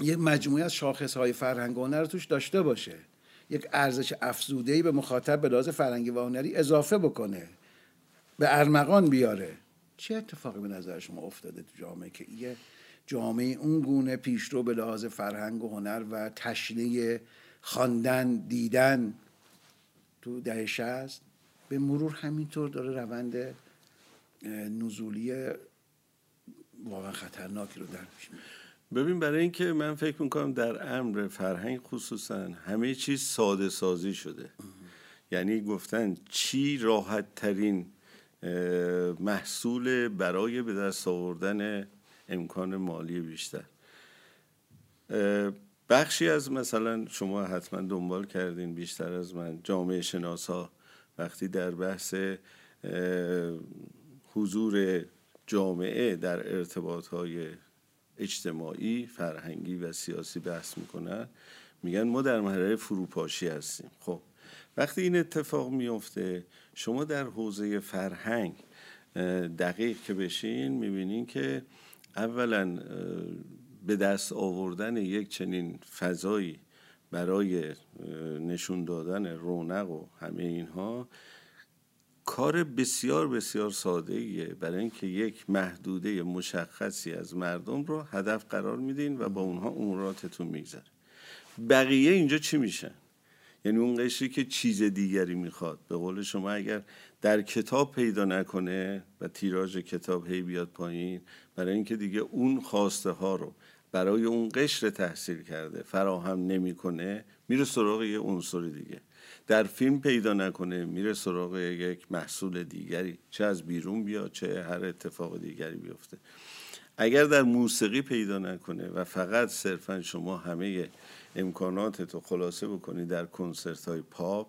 یه مجموعه از شاخص های فرهنگ و هنر توش داشته باشه. یک ارزش افزوده به مخاطب به لحاظ فرهنگی و هنری اضافه بکنه. به ارمغان بیاره. چه اتفاقی به نظر شما افتاده تو جامعه که یه جامعه اون گونه پیشرو به لحاظ فرهنگ و هنر و تشنه خواندن دیدن تو دهه شست به مرور همینطور داره روند نزولی واقعا خطرناکی رو در پیش ببین برای اینکه من فکر می‌کنم در امر فرهنگ خصوصا همه چیز ساده سازی شده. یعنی گفتن چی راحت ترین محصول برای به دست آوردن امکان مالی بیشتر. بخشی از مثلا شما حتما دنبال کردین بیشتر از من. جامعه شناسا وقتی در بحث حضور جامعه در ارتباط های اجتماعی، فرهنگی و سیاسی بحث می‌کنن میگن ما در مرحله فروپاشی هستیم. خب وقتی این اتفاق میفته شما در حوزه فرهنگ دقیق که بشین می‌بینین که اولا به دست آوردن یک چنین فضایی برای نشون دادن رونق و همه اینها کار بسیار بسیار ساده ایه برای اینکه یک محدوده مشخصی از مردم رو هدف قرار میدین و با اونها اموراتتون میگذره. بقیه اینجا چی میشن یعنی اون قشری که چیز دیگری می‌خواد. به قول شما اگر در کتاب پیدا نکنه و تیراژ کتاب هی بیاد پایین برای اینکه دیگه اون خواسته ها رو برای اون قشر تحصیل کرده فراهم نمی‌کنه میره سراغ یه عنصر دیگه. در فیلم پیدا نکنه میره سراغ یک محصول دیگری چه از بیرون بیاد چه هر اتفاق دیگری بیفته. اگر در موسیقی پیدا نکنه و فقط صرفا شما همه امکاناتت رو خلاصه بکنی در کنسرت های پاپ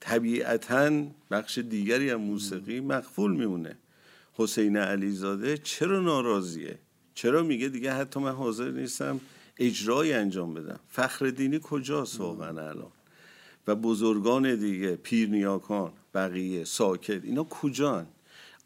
طبیعتا بخش دیگری از موسیقی مقفول میمونه. حسین علیزاده چرا ناراضیه؟ چرا میگه دیگه حتی من حاضر نیستم اجرای انجام بدم؟ فخر دینی کجاست واقعا الان؟ و بزرگان دیگه پیرنیاکان بقیه ساکت اینا کجان؟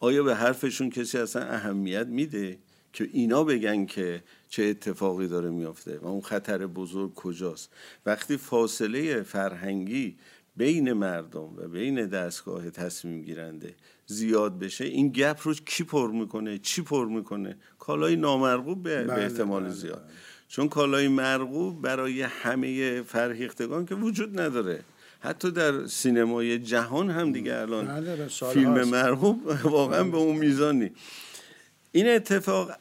آیا به حرفشون کسی اصلا اهمیت میده؟ که اینا بگن که چه اتفاقی داره میافته و اون خطر بزرگ کجاست. وقتی فاصله فرهنگی بین مردم و بین دستگاه تصمیم گیرنده زیاد بشه این گپ رو کی پر می‌کنه؟ چی پر می‌کنه؟ کالای نامرغوب به, بله، احتمال بله، زیاد. بله. چون کالای مرغوب برای همه فرهیختگان که وجود نداره. حتی در سینمای جهان هم دیگه الان فیلم مرغوب واقعا به اون میزانی. این اتفاق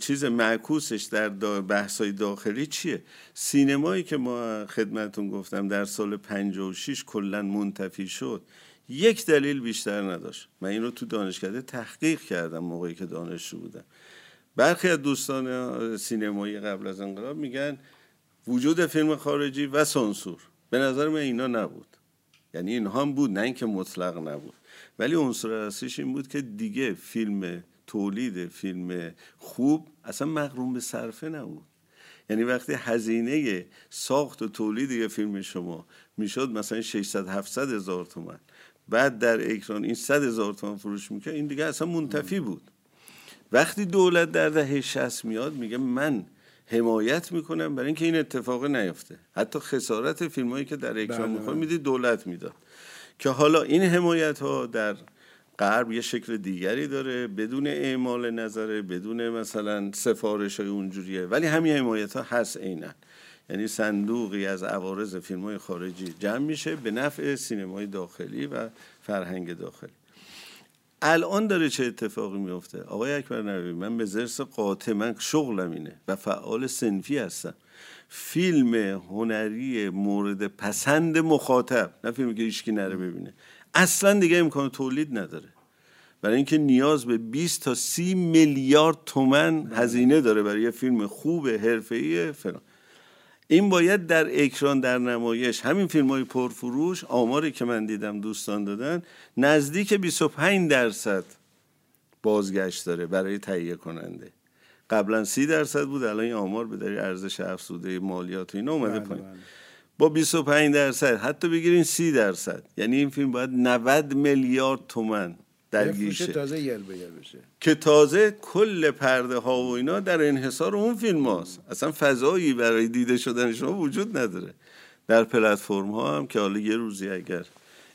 چیز معکوسش در بحثای داخلی چیه؟ سینمایی که ما خدمتون گفتم در سال 56 کلا منتفی شد یک دلیل بیشتر نداشت. من این رو تو دانشکده تحقیق کردم موقعی که دانشجو بودم. برخی از دوستان سینمایی قبل از انقلاب میگن وجود فیلم خارجی و سانسور. به نظر من اینا نبود. یعنی اینها هم بود نه اینکه مطلق نبود. ولی عنصر اصلیش این بود که دیگه فیلم تولید فیلم خوب اصلا مقروم به صرفه نبود. یعنی وقتی هزینه ساخت و تولید یه فیلم شما می‌شد مثلا 600 700 هزار تومن بعد در اکران این 100 هزار تومن فروش می‌کرد این دیگه اصلا منتفی بود. وقتی دولت در دهه 60 میاد میگه من حمایت می‌کنم برای اینکه این اتفاق نیفته. حتی خسارت فیلم هایی که در اکران بله، می‌خواد بله. می‌دید دولت می‌داد. که حالا این حمایت ها در غرب یه شکل دیگری داره بدون اعمال نظره بدون مثلا سفارش های اونجوریه. ولی همین حمایت ها هست عینا. یعنی صندوقی از عوارض فیلم های خارجی جمع میشه به نفع سینمای داخلی و فرهنگ داخلی. الان داره چه اتفاقی میفته آقای اکبر نبی من به زرس قاطع من شغلم اینه و فعال سنفی هستم. فیلم هنری مورد پسند مخاطب نه فیلمی که هیچکی نره ببینه. اصلا دیگه امکان تولید نداره. برای اینکه نیاز به 20 تا 30 میلیارد تومن هزینه داره برای یه فیلم خوب حرفه‌ای فلان. این باید در اکران در نمایش همین فیلم های پرفروش آماری که من دیدم دوستان دادن نزدیک 25 درصد بازگشت داره برای تهیه کننده. قبلا 30 درصد بود الان این آمار به دلیل ارزش افزوده مالیات و اینا اومده بله، پایین. بله. با 25 درصد. حتی بگیرین 30 درصد. یعنی این فیلم باید 90 میلیارد تومن در گیشه. تازه یر بشه. که تازه کل پرده ها و اینا در انحصار اون فیلم هاست. اصلا فضایی برای دیده شدن شما وجود نداره. در پلتفرم ها هم که حالا یه روزی اگر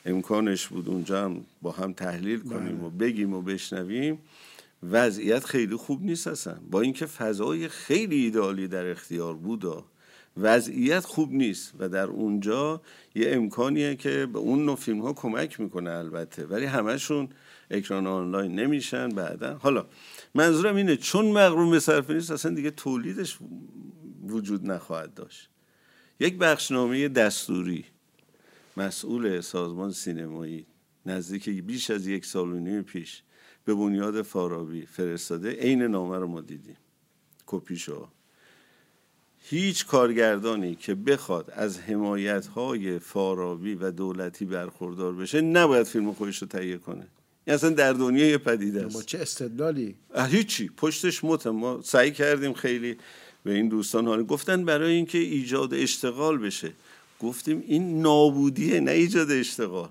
امکانش بود اونجا هم با هم تحلیل کنیم بله. و بگیم و بشنویم وضعیت خیلی خوب نیست اصلا. با اینکه فضای خیلی ایدالی در اختیار بود وضعیت خوب نیست و در اونجا یه امکانیه که به اون نوع فیلم ها کمک می‌کنه البته. ولی همشون اکران آنلاین نمیشن بعدا. حالا منظورم اینه چون مغروم به صرفه نیست اصلا دیگه تولیدش وجود نخواهد داشت. یک بخشنامه دستوری مسئول سازمان سینمایی نزدیک بیش از یک سال و نیم پیش به بنیاد فارابی فرستاده عین نامه رو ما دیدیم. کپیشو. هیچ کارگردانی که بخواد از حمایت های فارابی و دولتی برخوردار بشه نباید فیلم خودش رو تهیه کنه. این اصلا در دنیا یه پدیده است چه استدلالی؟ هیچی. پشتش مت. ما سعی کردیم خیلی به این دوستان حالی گفتن برای اینکه ایجاد اشتغال بشه. گفتیم این نابودیه نه ایجاد اشتغال.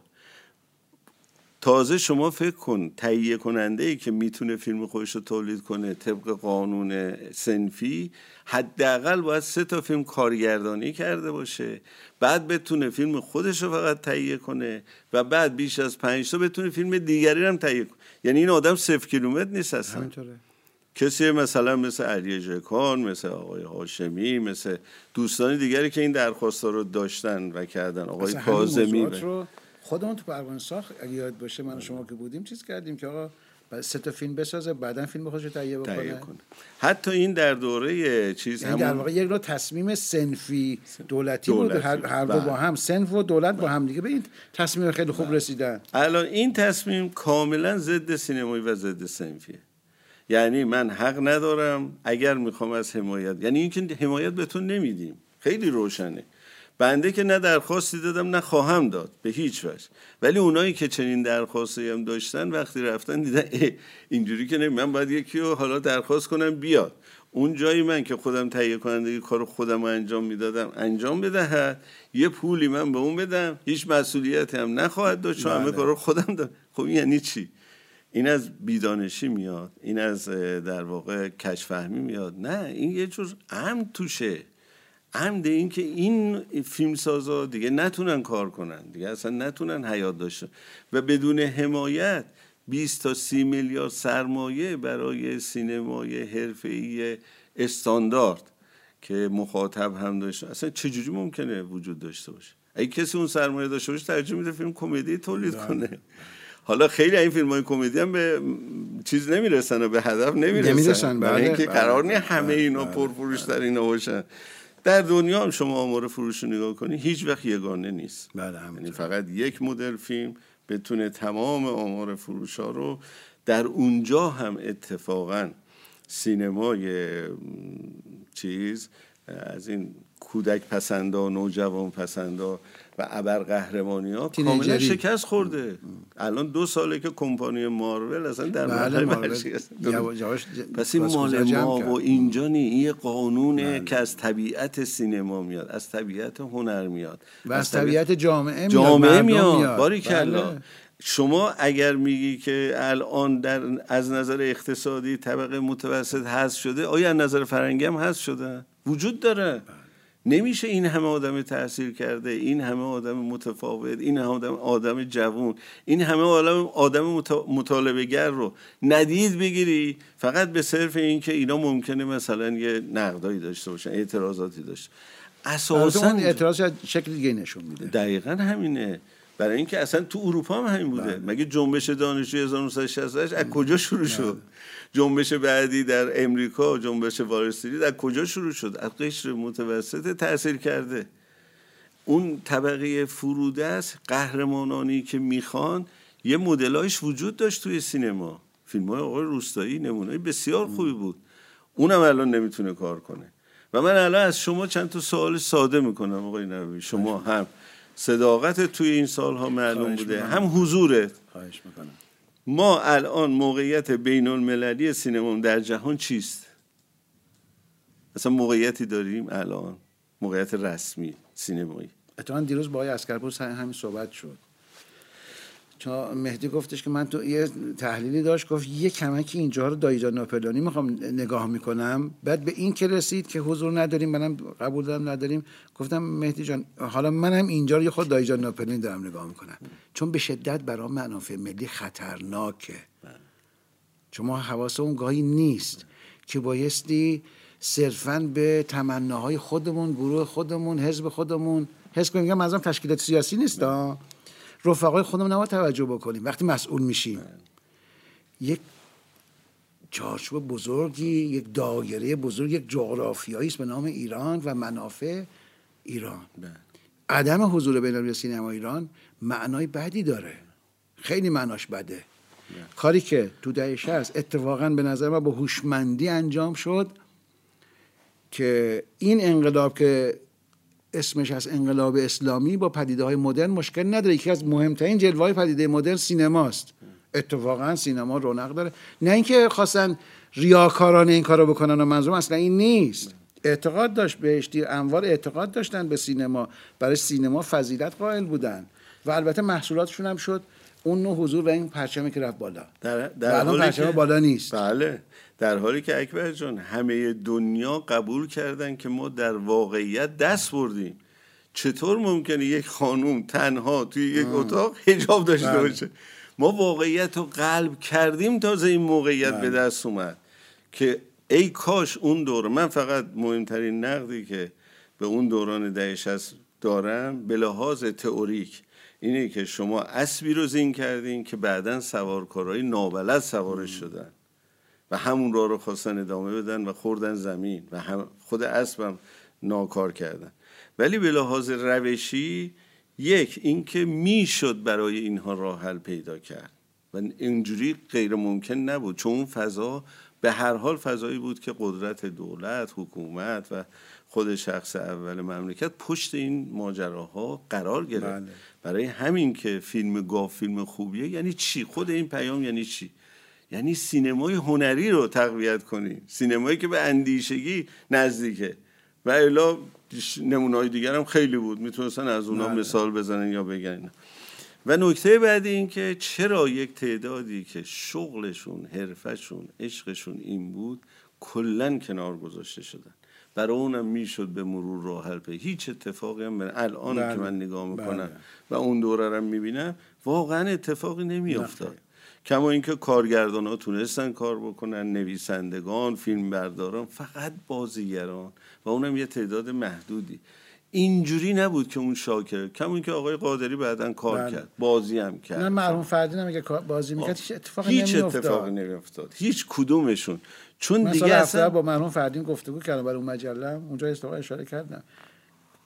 تازه شما فکر کن تهیه کننده ای که می‌تونه فیلم خودش رو تولید کنه طبق قانون سنفی حداقل باید سه تا فیلم کارگردانی کرده باشه. بعد بتونه فیلم خودش رو فقط تهیه کنه و بعد بیش از پنج تا بتونه فیلم دیگری هم تهیه کنه. یعنی این آدم صفر کیلومتر نیست اصلا. کسی مثلا مثل علی جکان مثل آقای هاشمی مثل دوستانی دیگری که این درخواست رو داشتن و کردن آقای کاظمی خودمون تو پروانه ساخت. اگه یاد باشه من و شما که بودیم چیز کردیم که آقا سه تا فیلم بسازه بعدا فیلم خودش رو تهیه بکنه. حتی این در دوره چیز یعنی در واقع یک نوع تصمیم سنفی دولتی, بود. هر, هر دو با بله. هم سنف و دولت با هم دیگه. به این تصمیم خیلی خوب بله. رسیدن. الان این تصمیم کاملا ضد سینمایی و ضد سنفیه. یعنی من حق ندارم اگر می‌خوام از حمایت یعنی اینکه حمایت بهتون نمیدیم. خیلی روشنه. بنده که نه درخواستی دادم نه خواهم داد به هیچ وجه. ولی اونایی که چنین درخواستی هم داشتن وقتی رفتن دیدن اینجوری که نمی من باید یکی رو حالا درخواست کنم بیاد. اون جایی من که خودم تهیه کننده کار خودم رو انجام می‌دادم انجام بدهد. یه پولی من به اون بدم. هیچ مسئولیتی هم نخواهد داشت چون همه بله. کار خودم دارم. خب یعنی چی؟ این از بیدانشی میاد این از در واقع کشفهمی میاد. نه این یه جور هم توشه. عمد این که این فیلم سازا دیگه نتونن کار کنن دیگه اصلا نتونن حیات داشته و بدون حمایت 20 تا 30 میلیارد سرمایه برای سینمای حرفه‌ای استاندارد که مخاطب هم داشته اصلا چجوری ممکنه وجود داشته باشه اگه کسی اون سرمایه داشته باشه ترجیح میده فیلم کمدی تولید بله. کنه حالا خیلی این فیلم های کمدی هم به چیز نمی‌رسن و به هدف نمی‌رسن, نمی‌رسن برای اینکه بله. قرار نیست همه بله. اینا پرفروش در اینا باشن در دنیا هم شما آمار فروش رو نگاه کنی هیچ وقت یگانه نیست. بله یعنی فقط یک مدل فیلم بتونه تمام آمار فروش ها رو در اونجا هم اتفاقا سینمای چیز از این کودک پسندا نوجوان پسندا و ابر قهرمانی ها کاملا شکست خورده. الان دو ساله که کمپانی مارول اصلا در بله پس این مال ما و اینجا نی این قانونه بله. که از طبیعت سینما میاد از طبیعت هنر میاد. و از, طبیعت جامعه میاد جامعه میاد. باری بله. شما اگر میگی که الان در از نظر اقتصادی طبقه متوسط هست شده آیا از نظر فرنگی هم هست شده؟ وجود داره. بله. نمیشه این همه آدم تاثیر کرده این همه آدم متفاوت این همه آدم آدم جوون این همه آدم آدم مطالبه گر رو ندید بگیری فقط به صرف اینکه اینا ممکنه مثلا یه نقدایی داشته باشن اعتراضاتی داشته اساسا اعتراض شکل دیگه نشون میده. دقیقا همینه. برای اینکه اصلا تو اروپا هم همین بوده. بله. مگه جنبش دانشجو 1968 از کجا شروع شد؟ جنبش بعدی در امریکا جنبش وارستری در کجا شروع شد؟ از قشر متوسط تاثیر کرده. اون طبقه فرودست قهرمانانی که می‌خوان. یه مدلایش وجود داشت توی سینما. فیلم های آقای روستایی نمونه بسیار خوبی بود. اونم الان نمی‌تونه کار کنه. و من الان از شما چند تا سوال ساده می‌کنم آقای نبی شما هم صداقت توی این سالها معلوم بوده. هم حضورت خواهش می‌کنم. ما الان موقعیت بین المللی سینما در جهان چیست؟ اصلا موقعیتی داریم الان؟ موقعیت رسمی سینمایی. اتفاقا دیروز با آقای عسگرپور همین صحبت شد. چون مهدی گفتش که من تو یه تحلیلی داشت گفت یه کمکی اینجا رو دایی‌جان ناپلئونی می‌خوام نگاه می‌کنم. بعد به این که رسید که حضور نداریم منم قبول دارم نداریم گفتم مهدی جان حالا منم اینجا رو یه خود دایجان ناپلانی دارم نگاه می‌کنم. چون به شدت برای منافع ملی خطرناکه. چون ما حواس اون گاهی نیست که بایستی صرفا به تمناهای خودمون گروه خودمون حزب خودمون حزب میگم از تشکیلات سیاسی نیست رفقای خودمون نباید توجه بکنیم. وقتی مسئول میشیم. یک چارچوب بزرگی یک دایره بزرگ یک جغرافیایی است به نام ایران و منافع ایران. بله. عدم حضور بین سینما ایران معنای بدی داره. خیلی معناش بده. بله. کاری که تو دهه هست اتفاقا به نظر من با هوشمندی انجام شد که این انقلاب که اسمش از انقلاب اسلامی با پدیده های مدرن مشکل نداره. یکی از مهمترین جلوه های پدیده مدرن سینماست. اتفاقا سینما رونق داره. نه اینکه خواستن ریاکارانه این کارو بکنن و منظورم اصلا این نیست. اعتقاد داشت بهشتی انوار اعتقاد داشتن به سینما. برای سینما فضیلت قائل بودن. و البته محصولاتشون هم شد. اون نوع حضور و این پرچمی که رفت بالا. در, در پرچم بالا نیست. بله. در حالی که اکبر جان همه دنیا قبول کردن که ما در واقعیت دست بردیم. چطور ممکنه یک خانوم تنها توی یک اتاق حجاب داشته بله. باشه؟ ما واقعیت رو قلب کردیم تازه این موقعیت به بله. دست اومد. که ای کاش اون دور من فقط مهمترین نقدی که به اون دوران دهش هست دارم به لحاظ تئوریک اینه که شما اسبی رو زین کردین که بعدا سوارکارهای نابلد سوارش شدن و همون راه رو خواستن ادامه بدن و خوردن زمین و هم خود اسبم ناکار کردن. ولی به لحاظ روشی یک اینکه می‌شد برای اینها راه حل پیدا کرد و اینجوری غیر ممکن نبود. چون اون فضا به هر حال فضایی بود که قدرت دولت حکومت و خود شخص اول مملکت پشت این ماجراها قرار گرفت. بله. برای همین که فیلم گاف فیلم خوبیه یعنی چی؟ خود این پیام یعنی چی؟ یعنی سینمای هنری رو تقویت کنی. سینمایی که به اندیشگی نزدیکه. و الا نمونه های دیگر هم خیلی بود. می‌تونستن از اونا بله. مثال بزنن یا بگن. و نکته بعدی این که چرا یک تعدادی که شغلشون حرفشون عشقشون این بود کلا کنار گذاشته شدن؟ برای اونم می‌شد به مرور راه حل هیچ اتفاقی هم الان که بله. من نگاه می‌کنم بله. و اون دوره رو می‌بینم واقعا اتفاقی نمیافتاد. کما اینکه کارگردان ها تونستن کار بکنن نویسندگان فیلم برداران فقط بازیگران و اونم یه تعداد محدودی. اینجوری نبود که اون شاکر کما اینکه آقای قادری بعدا کار بله. کرد بازی هم کرد. نه مرحوم فردی هم بازی می‌کرد هیچ اتفاقی هیچ اتفاقی نمیافتاد. هیچ کدومشون. چون دیگه اصلا با مرحوم فردین گفتگو کردم برای اون مجله. اونجا استفاده اشاره کردم.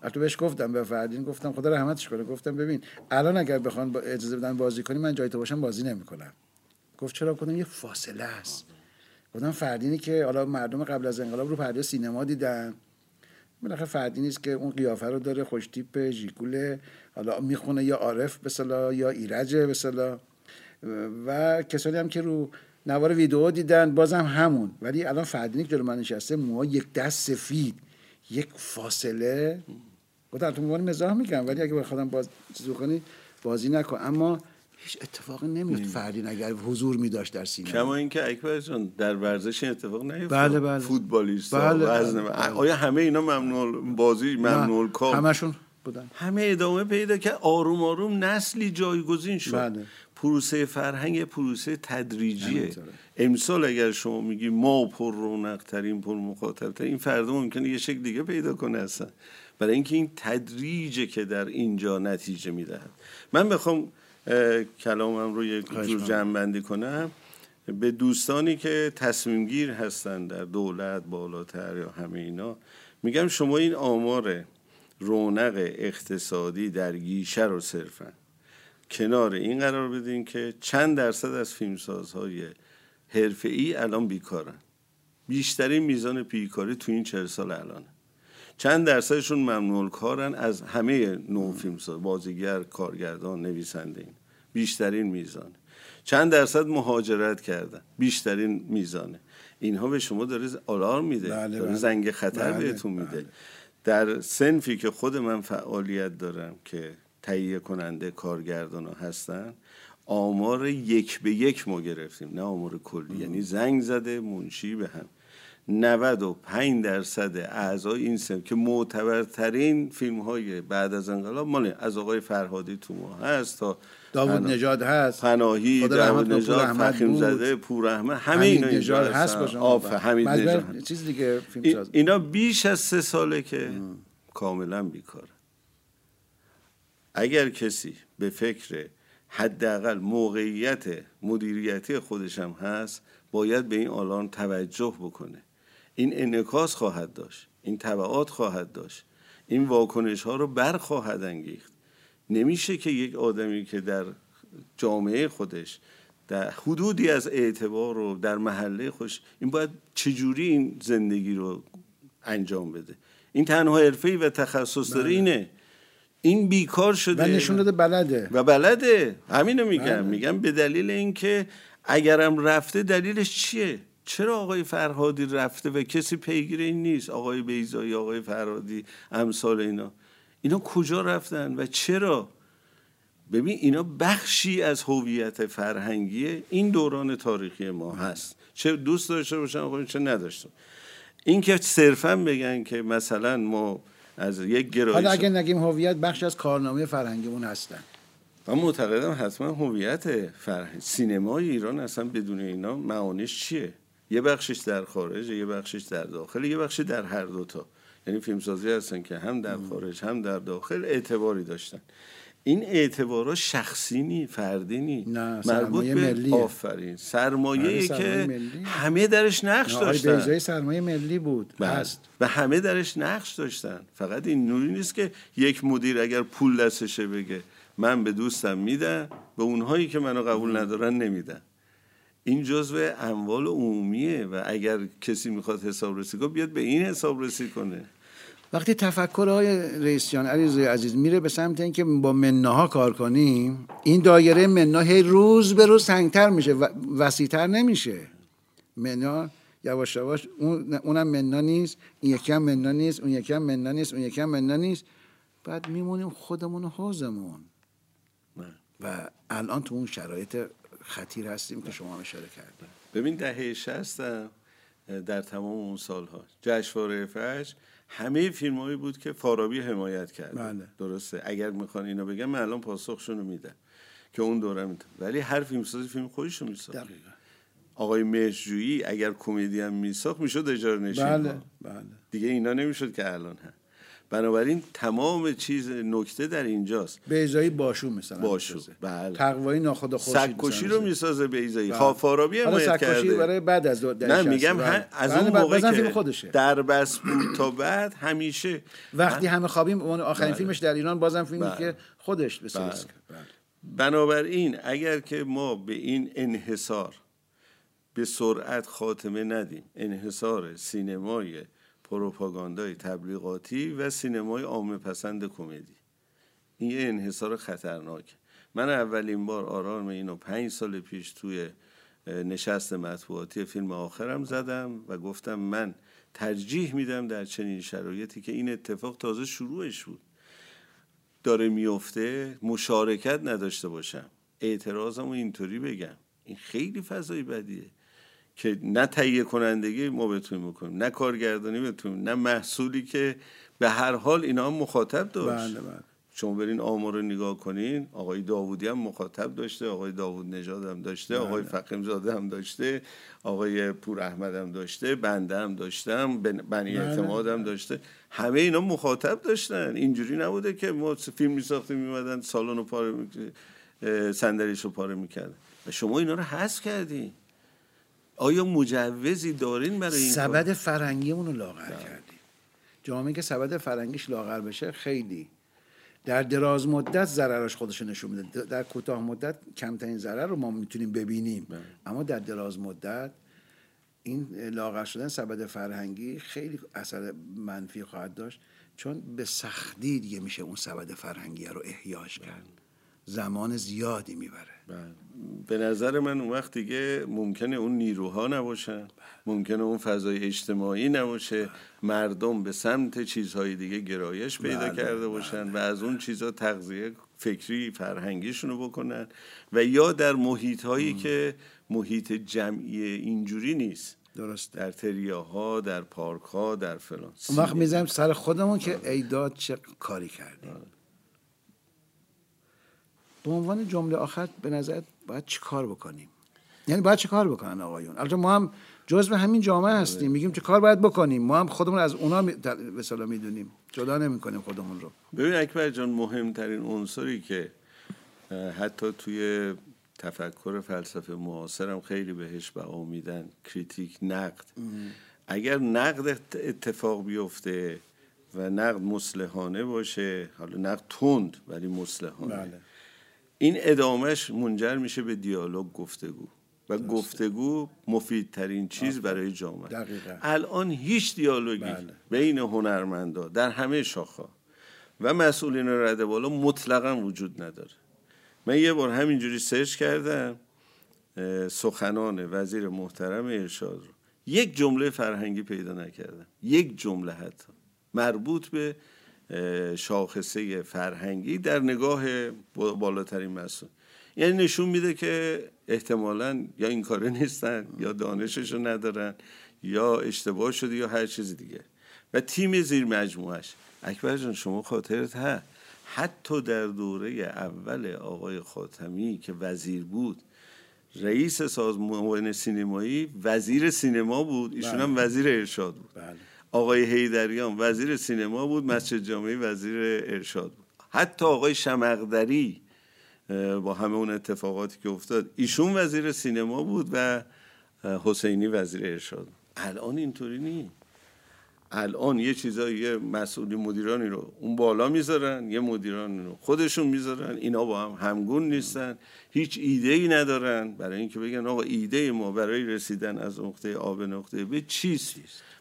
البته بهش گفتم به فردین گفتم خدا رحمتش کنه. گفتم ببین الان اگر بخوان با اجازه بدن بازی کنی من جای تو باشم بازی نمی‌کنم. گفت چرا؟ کنم یه فاصله است. گفتم فردینی که حالا مردم قبل از انقلاب رو پرده سینما دیدن. بالاخره فردی نیست که اون قیافه رو داره خوش تیپ ژیکوله. حالا می‌خونه یا عارف به یا ایرجه به و کسانی هم که رو نوار ویدیو دیدن بازم همون. ولی الان فردی که جلو من نشسته موها یک دست سفید یک فاصله. گفتم تو عنوان مزاح میگم ولی اگه بخوام باز کنی بازی نکن. اما هیچ اتفاقی نمیفت فردین اگر حضور می داشت در سینما. کما اینکه اکبر جان در ورزش اتفاق نیفتاد. بله بله. فوتبالیست بله, بله, بله, آیا همه اینا ممنوع بازی ممنوع کار؟ همشون بودن. همه ادامه پیدا که آروم آروم نسلی جایگزین شد. بله. پروسه فرهنگ پروسه تدریجیه. امسال اگر شما میگی ما پر رونق ترین پر مخاطب این فردا ممکنه یه شکل دیگه پیدا کنه اصلا. برای اینکه این تدریجه که در اینجا نتیجه می‌دهد. من بخوام کلامم رو یک جور جمع کنم. به دوستانی که تصمیم گیر هستن در دولت بالاتر یا همه اینا میگم شما این آمار رونق اقتصادی در گیشه رو صرفا. کنار این قرار بدین که چند درصد از فیلمسازهای ای الان بیکارن. بیشترین میزان بیکاری تو این چهل سال الانه. چند درصدشون ممنوع کارن از همه نوع فیلمساز بازیگر کارگردان نویسنده این. بیشترین میزان. چند درصد مهاجرت کردن. بیشترین میزانه. اینها به شما داره آلارم میده. بله داره بله. زنگ خطر بله بهتون میده. بله. در سنفی که خود من فعالیت دارم که تهیه کننده کارگردان هستن. آمار یک به یک ما گرفتیم نه آمار کلی. یعنی زنگ زده منشی به هم. 95 درصد اعضای این سن که معتبرترین فیلم های بعد از انقلاب مال از آقای فرهادی تو ما هست تا داوود نژاد هست. پناهی داوود نژاد فخیم زاده پور احمد همه اینا نژاد هست باشه آف حمید نژاد. چیز دیگه فیلم اینا بیش از سه ساله که کاملا بیکاره. اگر کسی به فکر حداقل موقعیت مدیریتی خودشم هست باید به این آلان توجه بکنه. این انعکاس خواهد داشت این طبعات خواهد داشت این واکنش ها رو بر خواهد انگیخت. نمیشه که یک آدمی که در جامعه خودش در حدودی از اعتبار رو در محله خوش این باید چجوری این زندگی رو انجام بده؟ این تنها حرفه و تخصص داره بله. اینه. این بیکار شده. و نشون داده بلده. و بلده. همینو میگم. بله. میگم به دلیل اینکه اگرم رفته دلیلش چیه؟ چرا آقای فرهادی رفته و کسی پیگیر این نیست؟ آقای بیزایی آقای فرهادی امثال اینا. اینا کجا رفتن و چرا؟ ببین اینا بخشی از هویت فرهنگی این دوران تاریخی ما هست. چه دوست داشته باشن چه نداشته. این که صرفا بگن که مثلا ما از یک گرایش. حالا اگه نگیم هویت بخش از کارنامه فرهنگیمون هستن. من معتقدم حتما هویت فرهنگ سینمای ایران اصلا بدون اینا معانیش چیه؟ یه بخشش در خارج یه بخشش در داخل یه بخشی در هر دوتا. یعنی فیلمسازی هستن که هم در خارج هم در داخل اعتباری داشتن. این اعتبارا شخصی نی فردی نی. مربوط به ملی آفرین. سرمایه ای که همه درش نقش داشتن. سرمایه ملی بود. بله. هست. و همه درش نقش داشتن. فقط این نوری نیست که یک مدیر اگر پول دستشه بگه من به دوستم میدم به اونهایی که منو قبول ندارن نمیدم این جزو اموال عمومیه و اگر کسی می‌خواد حساب رسی کنه بیاد به این حساب رسی کنه. وقتی تفکر های رئیس جان علی عزیز میره به سمت اینکه با مناها کار کنیم این دایره منا هی روز به روز سنگتر میشه و وسیعتر نمیشه. منا یواش یواش اون اونم منا نیست این یکی هم منا نیست اون یکی هم منا نیست اون یکی هم منا نیست. بعد میمونیم خودمون و حوزمون و الان تو اون شرایط خطیر هستیم که شما اشاره کردیم ببین دهه 60 در تمام اون سالها. جشنواره فجر همه فیلم بود که فارابی حمایت کرد بله. درسته اگر می‌خوان اینو بگم من الان پاسخشون رو میدم که اون دوره میدم ولی هر فیلمسازی فیلم خودش رو میساخت آقای مهرجویی اگر کمدی هم میساخت می‌شد اجاره نشین بله. بله. دیگه اینا نمی‌شد که الان هم بنابراین تمام چیز نکته در اینجاست بیزایی باشو مثلا باشو بله تقوایی ناخدا خوشی سکوشی رو می‌سازه بیزایی بله. خافارابی هم کرده برای بعد از نه میگم بله. از اون بله، موقع که خودشه. در بس بود تا بعد همیشه وقتی همه خوابیم اون آخرین بله. فیلمش در ایران بازم فیلمی بله. که خودش بسازه بله. بنابراین اگر که ما به این انحصار به سرعت خاتمه ندیم انحصار سینمای پروپاگاندای تبلیغاتی و سینمای عامه پسند کمدی. این یه انحصار خطرناک من اولین بار آرام اینو پنج سال پیش توی نشست مطبوعاتی فیلم آخرم زدم و گفتم من ترجیح میدم در چنین شرایطی که این اتفاق تازه شروعش بود داره میفته مشارکت نداشته باشم. اعتراضم اینطوری بگم. این خیلی فضای بدیه. که نه تهیه کنندگی ما بتونیم بکنیم نه کارگردانی بتونیم نه محصولی که به هر حال اینا هم مخاطب داشت بله بله. شما برین آمار رو نگاه کنین آقای داوودی هم مخاطب داشته آقای داوود نژاد هم داشته آقای بله. فقیم زاده هم داشته آقای پور احمد هم داشته بنده هم داشتم بنی بله. اعتماد هم داشته همه اینا مخاطب داشتن اینجوری نبوده که ما فیلم میساختیم میمدن سالن رو پاره صندلیش رو پاره می‌کردن و شما اینا رو حذف کردین آیا مجوزی دارین برای این سبد فرنگی رو لاغر کردیم. جامعه که سبد فرنگیش لاغر بشه خیلی. در دراز مدت ضررش خودش نشون میده. در کوتاه مدت کمترین ضرر رو ما می‌تونیم ببینیم. بله. اما در دراز مدت این لاغر شدن سبد فرهنگی خیلی اثر منفی خواهد داشت چون به سختی دیگه میشه اون سبد فرهنگی رو احیاش کرد. زمان زیادی می‌بره. بله. به نظر من اون وقت دیگه ممکنه اون نیروها نباشن ممکنه اون فضای اجتماعی نباشه. مردم به سمت چیزهای دیگه گرایش پیدا بله، کرده باشن و از اون چیزها تغذیه فکری فرهنگیشون رو بکنن و یا در محیط هایی که محیط جمعی اینجوری نیست. درست. در تریاها در پارک ها در فلان. اون وقت می‌زنیم سر خودمون که ایداد چه کاری کردیم. به عنوان جمله آخر به نظر باید چی کار بکنیم؟ یعنی باید چه کار بکنن آقایون؟ البته ما هم جزء همین جامعه هستیم. میگیم چه کار باید بکنیم. ما هم خودمون از اونا به می‌دونیم. جدا نمی‌کنیم خودمون رو. ببین اکبر جان مهمترین عنصری که حتی توی تفکر فلسفه معاصرم خیلی بهش بها میدن کریتیک نقد. اگر نقد اتفاق بیفته و نقد مسلحانه باشه حالا نقد تند ولی مسلحانه بله. این ادامهش منجر میشه به دیالوگ گفتگو. و گفتگو مفیدترین چیز برای جامعه. دقیقا. الان هیچ دیالوگی بله. بین هنرمندا در همه شاخه و مسئولین رده بالا مطلقا وجود نداره. من یه بار همینجوری سرچ کردم سخنان وزیر محترم ارشاد رو. یک جمله فرهنگی پیدا نکردم. یک جمله حتی. مربوط به شاخصه فرهنگی در نگاه بالاترین مسئول. یعنی نشون میده که احتمالا یا این کاره نیستن یا دانشش رو ندارن یا اشتباه شده یا هر چیز دیگه. و تیم زیر مجموعش اکبر جان شما خاطرت ها حتی در دوره اول آقای خاتمی که وزیر بود رئیس سازمان سینمایی وزیر سینما بود. ایشون هم بله. وزیر ارشاد بود. بله. آقای هیدریان وزیر سینما بود مسجد جامعی وزیر ارشاد بود. حتی آقای شمقدری با همه اون اتفاقاتی که افتاد ایشون وزیر سینما بود و حسینی وزیر ارشاد الان اینطوری نیست. الان یه چیزایی یه مسئولی مدیرانی رو اون بالا می‌ذارن یه مدیرانی رو خودشون می‌ذارن اینا با هم همگون نیستن هیچ ایده ای ندارن. برای اینکه بگن آقا ایده ما برای رسیدن از نقطه آ به نقطه به چیست؟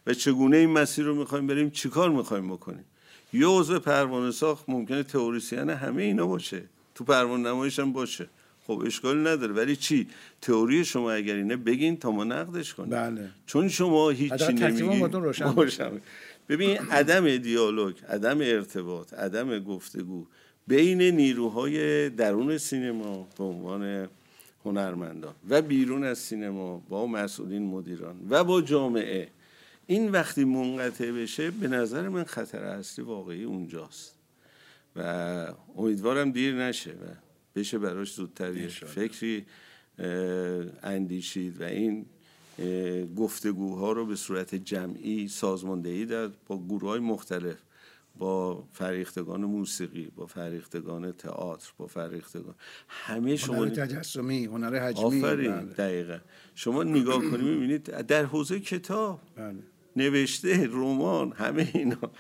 و چگونه این مسیر رو می‌خوایم بریم چیکار می‌خوایم بکنیم؟ یه عضو پروانه ساخت ممکنه تئوریسین همه اینا باشه. تو پروانه نمایش هم باشه. خب اشکالی نداره. ولی چی؟ تئوری شما اگر اینه بگین تا ما نقدش کنیم. بله. چون شما هیچی نمیگین. ببین عدم دیالوگ عدم ارتباط عدم گفتگو بین نیروهای درون سینما به عنوان هنرمندان و بیرون از سینما با مسئولین مدیران و با جامعه این وقتی منقطع بشه به نظر من خطر اصلی واقعی اونجاست و امیدوارم دیر نشه و بشه براش زودتر فکری اندیشید و این گفتگوها رو به صورت جمعی سازماندهی در با گروه های مختلف با فریختگان موسیقی با فریختگان تئاتر با فریختگان همه شما هنر تجسمی هنر حجمی آفرین بله. دقیقا شما نگاه کنید می‌بینید در حوزه کتاب بله. نوشته رمان همه اینا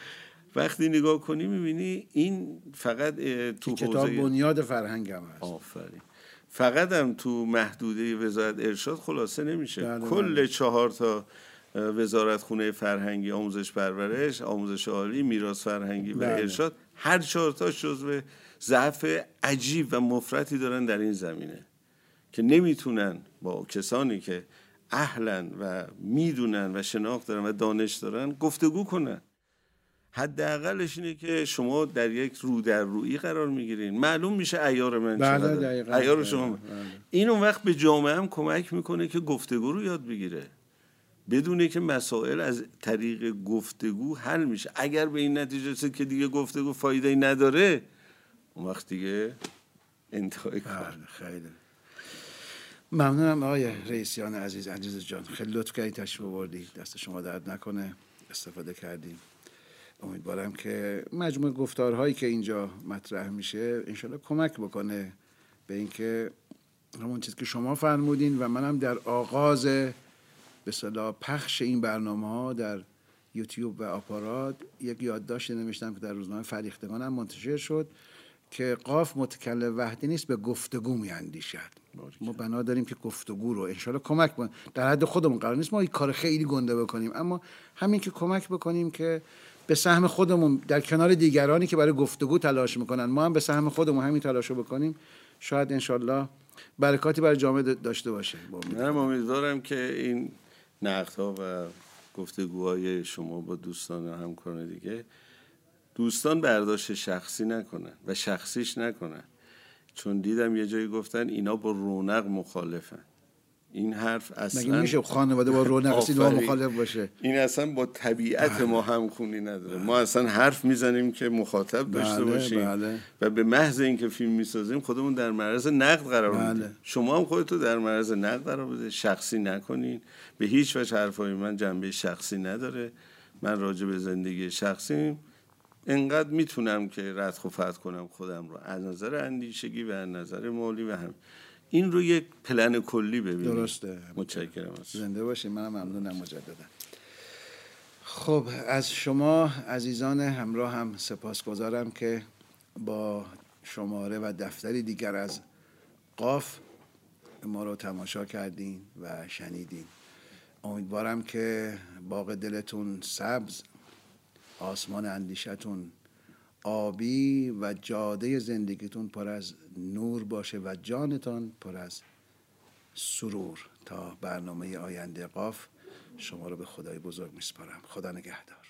وقتی نگاه کنی می‌بینی این فقط تو کتاب بنیاد فرهنگ هم هست آفرین فقط هم تو محدوده وزارت ارشاد خلاصه نمیشه بله، کل بله. چهار تا وزارت خونه فرهنگی آموزش پرورش آموزش عالی میراث فرهنگی و بله. ارشاد هر چهارتاش جزو ضعف عجیب و مفرتی دارن در این زمینه که نمی‌تونن با کسانی که اهلن و می‌دونن و شناخت دارن و دانش دارن گفتگو کنن. حداقلش اینه که شما در یک رو در روی قرار می‌گیرین. معلوم میشه ایار من بله ایار شما. بله. این اون وقت به جامعه هم کمک می‌کنه که گفتگو رو یاد بگیره. بدونه که مسائل از طریق گفتگو حل میشه. اگر به این نتیجه رسید که دیگه گفتگو فایده نداره اون وقت دیگه انتهای کار. بله، خیلی. ممنونم آقای رئیسیان عزیز عزیز جان. خیلی لطف کردی تشریف بردی دست شما درد نکنه. استفاده کردیم. امیدوارم که مجموع گفتارهایی که اینجا مطرح میشه انشالله کمک بکنه به اینکه همون چیز که شما فرمودین و منم در آغاز به صلاح پخش این برنامه ها در یوتیوب و آپارات یک یادداشت نوشتم که در روزنامه فریختگانم منتشر شد. که قاف متکلم وحدی نیست به گفتگو می اندیشد ما بنا داریم که گفتگو رو انشالله کمک بکنیم در حد خودمون قرار نیست ما این کار خیلی گنده بکنیم. اما همین که کمک بکنیم که به سهم خودمون در کنار دیگرانی که برای گفتگو تلاش می‌کنن ما هم به سهم خودمون همین تلاش رو بکنیم. شاید انشالله برکاتی برای جامعه داشته باشه. من امیدوارم که این نقدها و گفتگوهای شما با دوستان و همکاران دیگه دوستان برداشت شخصی نکنن و شخصیش نکنن چون دیدم یه جایی گفتن اینا با رونق مخالفن. این حرف اصلا مگه میشه خانواده با رونق سینما مخالف باشه؟ این اصلا با طبیعت ما همخونی نداره. ما اصلا حرف می‌زنیم که مخاطب داشته بله، باشیم بله. و به محض اینکه فیلم می‌سازیم خودمون در معرض نقد قرار بله. شما هم خودتو در معرض نقد قرار بده شخصی نکنین. به هیچ وجه حرفای من جنبه شخصی نداره. من راجع به زندگی شخصیم. انقدر می‌تونم که رد فتح کنم خودم رو از نظر اندیشگی و از نظر مالی و هم این رو یک پلن کلی ببینیم. درسته. متشکرم زنده باشید منم ممنونم. مجددا. خب از شما عزیزان همراه هم سپاسگزارم که با شماره و دفتری دیگر از قاف ما رو تماشا کردین و شنیدین. امیدوارم که باغ دلتون سبز آسمان اندیشتون آبی و جاده زندگیتون پر از نور باشه و جانتان پر از سرور. تا برنامه آینده قاف شما رو به خدای بزرگ میسپارم. خدا نگهدار.